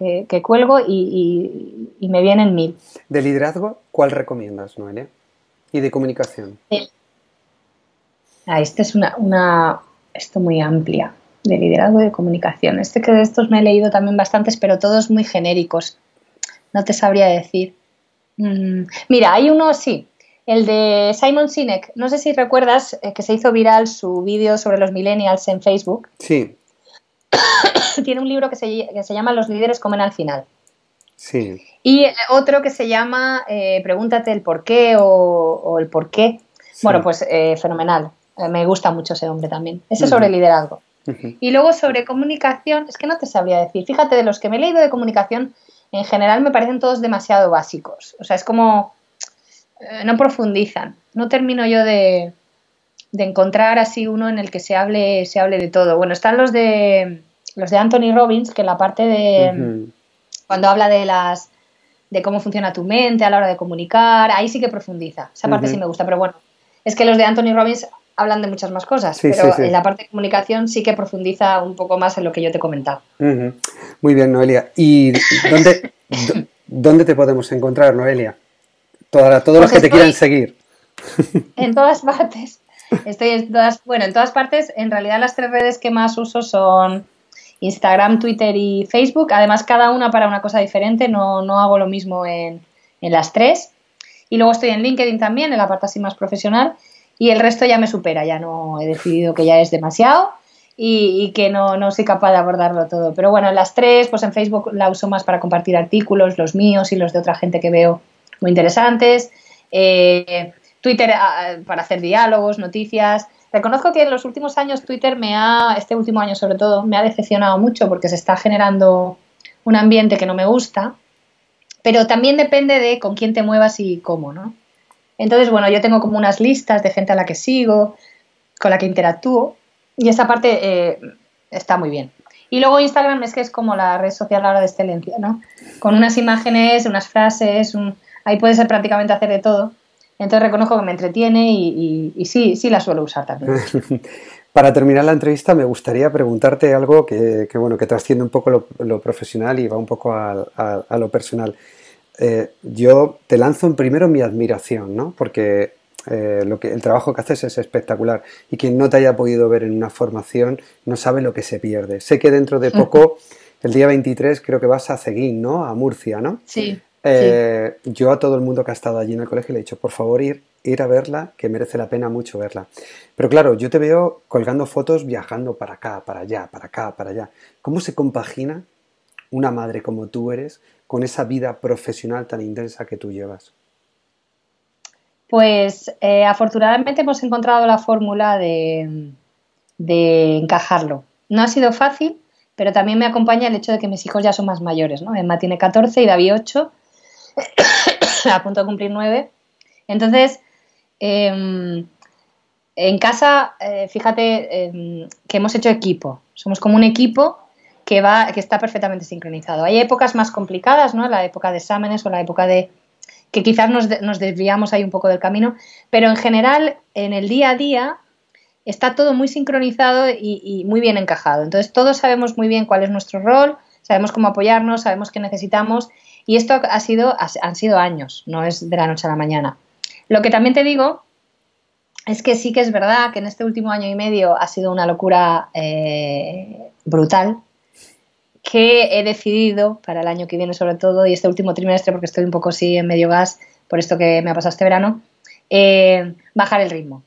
cuelgo y, me vienen mil. ¿De liderazgo cuál recomiendas, Noelia? ¿Y de comunicación? Ah, esta es una, una, esto muy amplia, de liderazgo y de comunicación. Este que de estos me he leído también bastantes, pero todos muy genéricos. No te sabría decir. Mm, mira, hay uno, sí, el de Simon Sinek, no sé si recuerdas eh, que se hizo viral su vídeo sobre los millennials en Facebook. Sí. Tiene un libro que se, llama Los líderes comen al final. Sí. Y otro que se llama eh, Pregúntate el por qué o, el por qué. Bueno, pues eh, fenomenal. me gusta mucho ese hombre también. Ese es sobre liderazgo. Y luego sobre comunicación, es que no te sabría decir. Fíjate, de los que me he leído de comunicación, en general me parecen todos demasiado básicos. O sea, es como eh, no profundizan. No termino yo de, encontrar así uno en el que se hable, se hable de todo. Bueno, están los de los de Anthony Robbins, que la parte de cuando habla de las de cómo funciona tu mente a la hora de comunicar, ahí sí que profundiza. Esa parte sí me gusta, pero bueno, es que los de Anthony Robbins hablan de muchas más cosas, pero en la parte de comunicación sí que profundiza un poco más en lo que yo te he comentado. Muy bien, Noelia. ¿Y dónde, dónde te podemos encontrar, Noelia? Todos los que te quieran seguir. En todas partes. Estoy en todas, bueno, en todas partes. En realidad las tres redes que más uso son Instagram, Twitter y Facebook. Además, cada una para una cosa diferente. No, no hago lo mismo en, las tres. Y luego estoy en LinkedIn también, en la parte así más profesional. Y el resto ya me supera. Ya no he decidido que ya es demasiado. Y, que no, no, soy capaz de abordarlo todo. Pero bueno, en las tres, pues en Facebook la uso más para compartir artículos, los míos y los de otra gente que veo muy interesantes. Eh, Twitter ah, para hacer diálogos, noticias. Reconozco que en los últimos años Twitter me ha, este último año sobre todo, me ha decepcionado mucho porque se está generando un ambiente que no me gusta, pero también depende de con quién te muevas y cómo, ¿no? Entonces, bueno, yo tengo como unas listas de gente a la que sigo, con la que interactúo, y esa parte eh, está muy bien. Y luego Instagram es que es como la red social ahora de excelencia, ¿no? Con unas imágenes, unas frases, ahí puedes prácticamente hacer de todo. Entonces reconozco que me entretiene y, sí, sí la suelo usar también. Para terminar la entrevista me gustaría preguntarte algo que, bueno, que trasciende un poco lo, profesional y va un poco a, lo personal. Eh, yo te lanzo en primero mi admiración, ¿no? Porque eh, lo que, el trabajo que haces es espectacular y quien no te haya podido ver en una formación no sabe lo que se pierde. Sé que dentro de poco, el día 23, creo que vas a Ceguín, ¿no? A Murcia, ¿no? Sí. Eh, yo a todo el mundo que ha estado allí en el colegio le he dicho, por favor, ir, ir a verla, que merece la pena mucho verla. Pero claro, yo te veo colgando fotos viajando para acá, para allá, para acá, para allá. ¿Cómo se compagina una madre como tú eres con esa vida profesional tan intensa que tú llevas? Pues eh, afortunadamente hemos encontrado la fórmula de, encajarlo. No ha sido fácil, pero también me acompaña el hecho de que mis hijos ya son más mayores, ¿no? Emma tiene 14 y David 8, a punto de cumplir 9. Entonces, em, en casa, eh, fíjate em, que hemos hecho equipo. Somos como un equipo que, va, que está perfectamente sincronizado. Hay épocas más complicadas, ¿no? La época de exámenes o la época de que quizás nos, desviamos ahí un poco del camino, pero en general en el día a día está todo muy sincronizado y, muy bien encajado. Entonces todos sabemos muy bien cuál es nuestro rol, sabemos cómo apoyarnos, sabemos qué necesitamos y esto ha sido, han sido años, no es de la noche a la mañana. Lo que también te digo es que sí que es verdad que en este último año y medio ha sido una locura eh, brutal que he decidido para el año que viene sobre todo y este último trimestre porque estoy un poco así en medio gas por esto que me ha pasado este verano, eh, bajar el ritmo.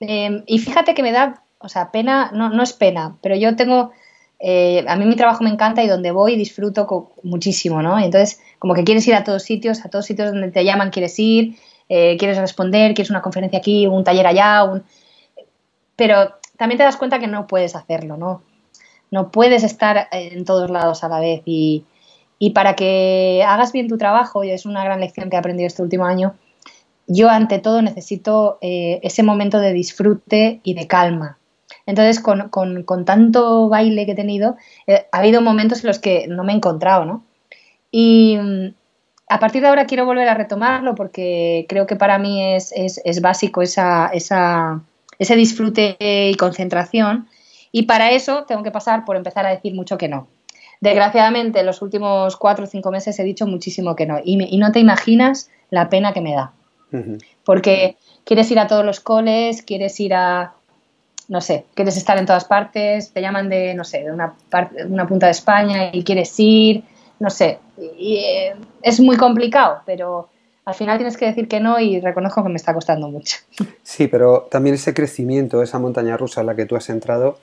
Eh, y fíjate que me da, o sea, pena, no, no es pena, pero yo tengo, eh, a mí mi trabajo me encanta y donde voy disfruto muchísimo, ¿no? Y entonces, como que quieres ir a todos sitios, a todos sitios donde te llaman quieres ir, quieres responder, quieres una conferencia aquí, un taller allá, un... pero también te das cuenta que no puedes hacerlo, ¿no? no puedes estar en todos lados a la vez y, para que hagas bien tu trabajo, y es una gran lección que he aprendido este último año, yo ante todo necesito eh, ese momento de disfrute y de calma. Entonces, con, tanto baile que he tenido, eh, ha habido momentos en los que no me he encontrado, ¿no? Y mm, a partir de ahora quiero volver a retomarlo porque creo que para mí es, básico esa, ese disfrute y concentración y para eso tengo que pasar por empezar a decir mucho que no. Desgraciadamente, en los últimos cuatro o cinco meses he dicho muchísimo que no. Y, no te imaginas la pena que me da. Porque quieres ir a todos los coles, quieres ir a, no sé, quieres estar en todas partes, te llaman de, no sé, de una, una punta de España y quieres ir, no sé. Y, eh, es muy complicado, pero al final tienes que decir que no y reconozco que me está costando mucho. Sí, pero también ese crecimiento, esa montaña rusa en la que tú has entrado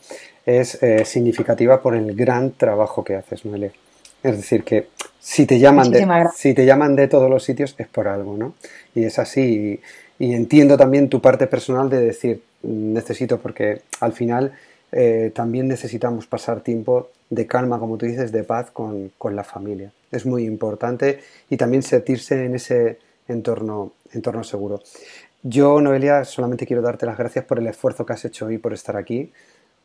es eh, significativa por el gran trabajo que haces, Noelia. Es decir, que si te, llaman de, si te llaman de todos los sitios es por algo, ¿no? Y es así. Y, entiendo también tu parte personal de decir, necesito, porque al final eh, también necesitamos pasar tiempo de calma, como tú dices, de paz con, con la familia. Es muy importante y también sentirse en ese entorno, entorno seguro. Yo, Noelia, solamente quiero darte las gracias por el esfuerzo que has hecho hoy por estar aquí,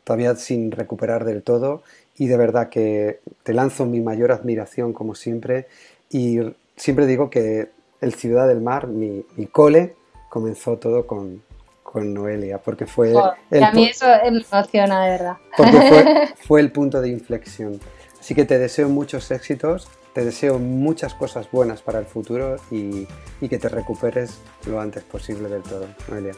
todavía sin recuperar del todo, y de verdad que te lanzo mi mayor admiración, como siempre, y siempre digo que el Ciudad del Mar, mi, cole, comenzó todo con, Noelia, porque fue... el, a mí eso me emociona, de verdad. Porque fue, fue el punto de inflexión. Así que te deseo muchos éxitos te deseo muchas cosas buenas para el futuro y, que te recuperes lo antes posible del todo, Noelia.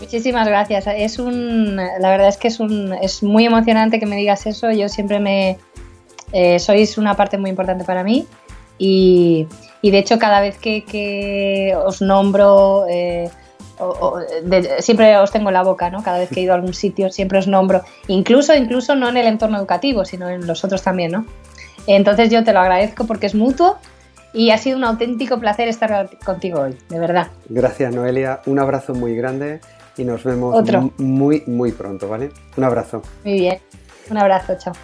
Muchísimas gracias. Es un, la verdad es que es, un, es muy emocionante que me digas eso. Yo siempre me... Eh, sois una parte muy importante para mí y, de hecho cada vez que, os nombro... Eh, siempre os tengo en la boca, ¿no? Cada vez que he ido a algún sitio siempre os nombro, incluso, incluso no en el entorno educativo, sino en los otros también, ¿no? Entonces yo te lo agradezco porque es mutuo y ha sido un auténtico placer estar contigo hoy, de verdad. Gracias Noelia, un abrazo muy grande y nos vemos muy, muy pronto, ¿vale? Un abrazo. Muy bien, un abrazo, chao.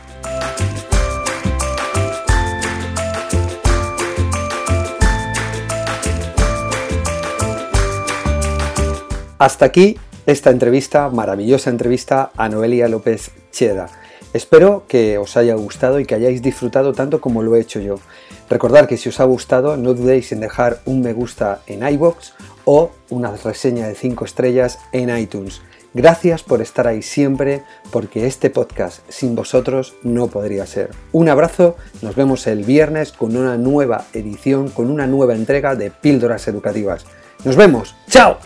Hasta aquí esta entrevista, maravillosa entrevista a Noelia López Cheda. Espero que os haya gustado y que hayáis disfrutado tanto como lo he hecho yo. Recordad que si os ha gustado no dudéis en dejar un me gusta en iBox o una reseña de 5 estrellas en iTunes. Gracias por estar ahí siempre, porque este podcast sin vosotros no podría ser. Un abrazo, nos vemos el viernes con una nueva edición, con una nueva entrega de Píldoras Educativas. Nos vemos, ¡chao!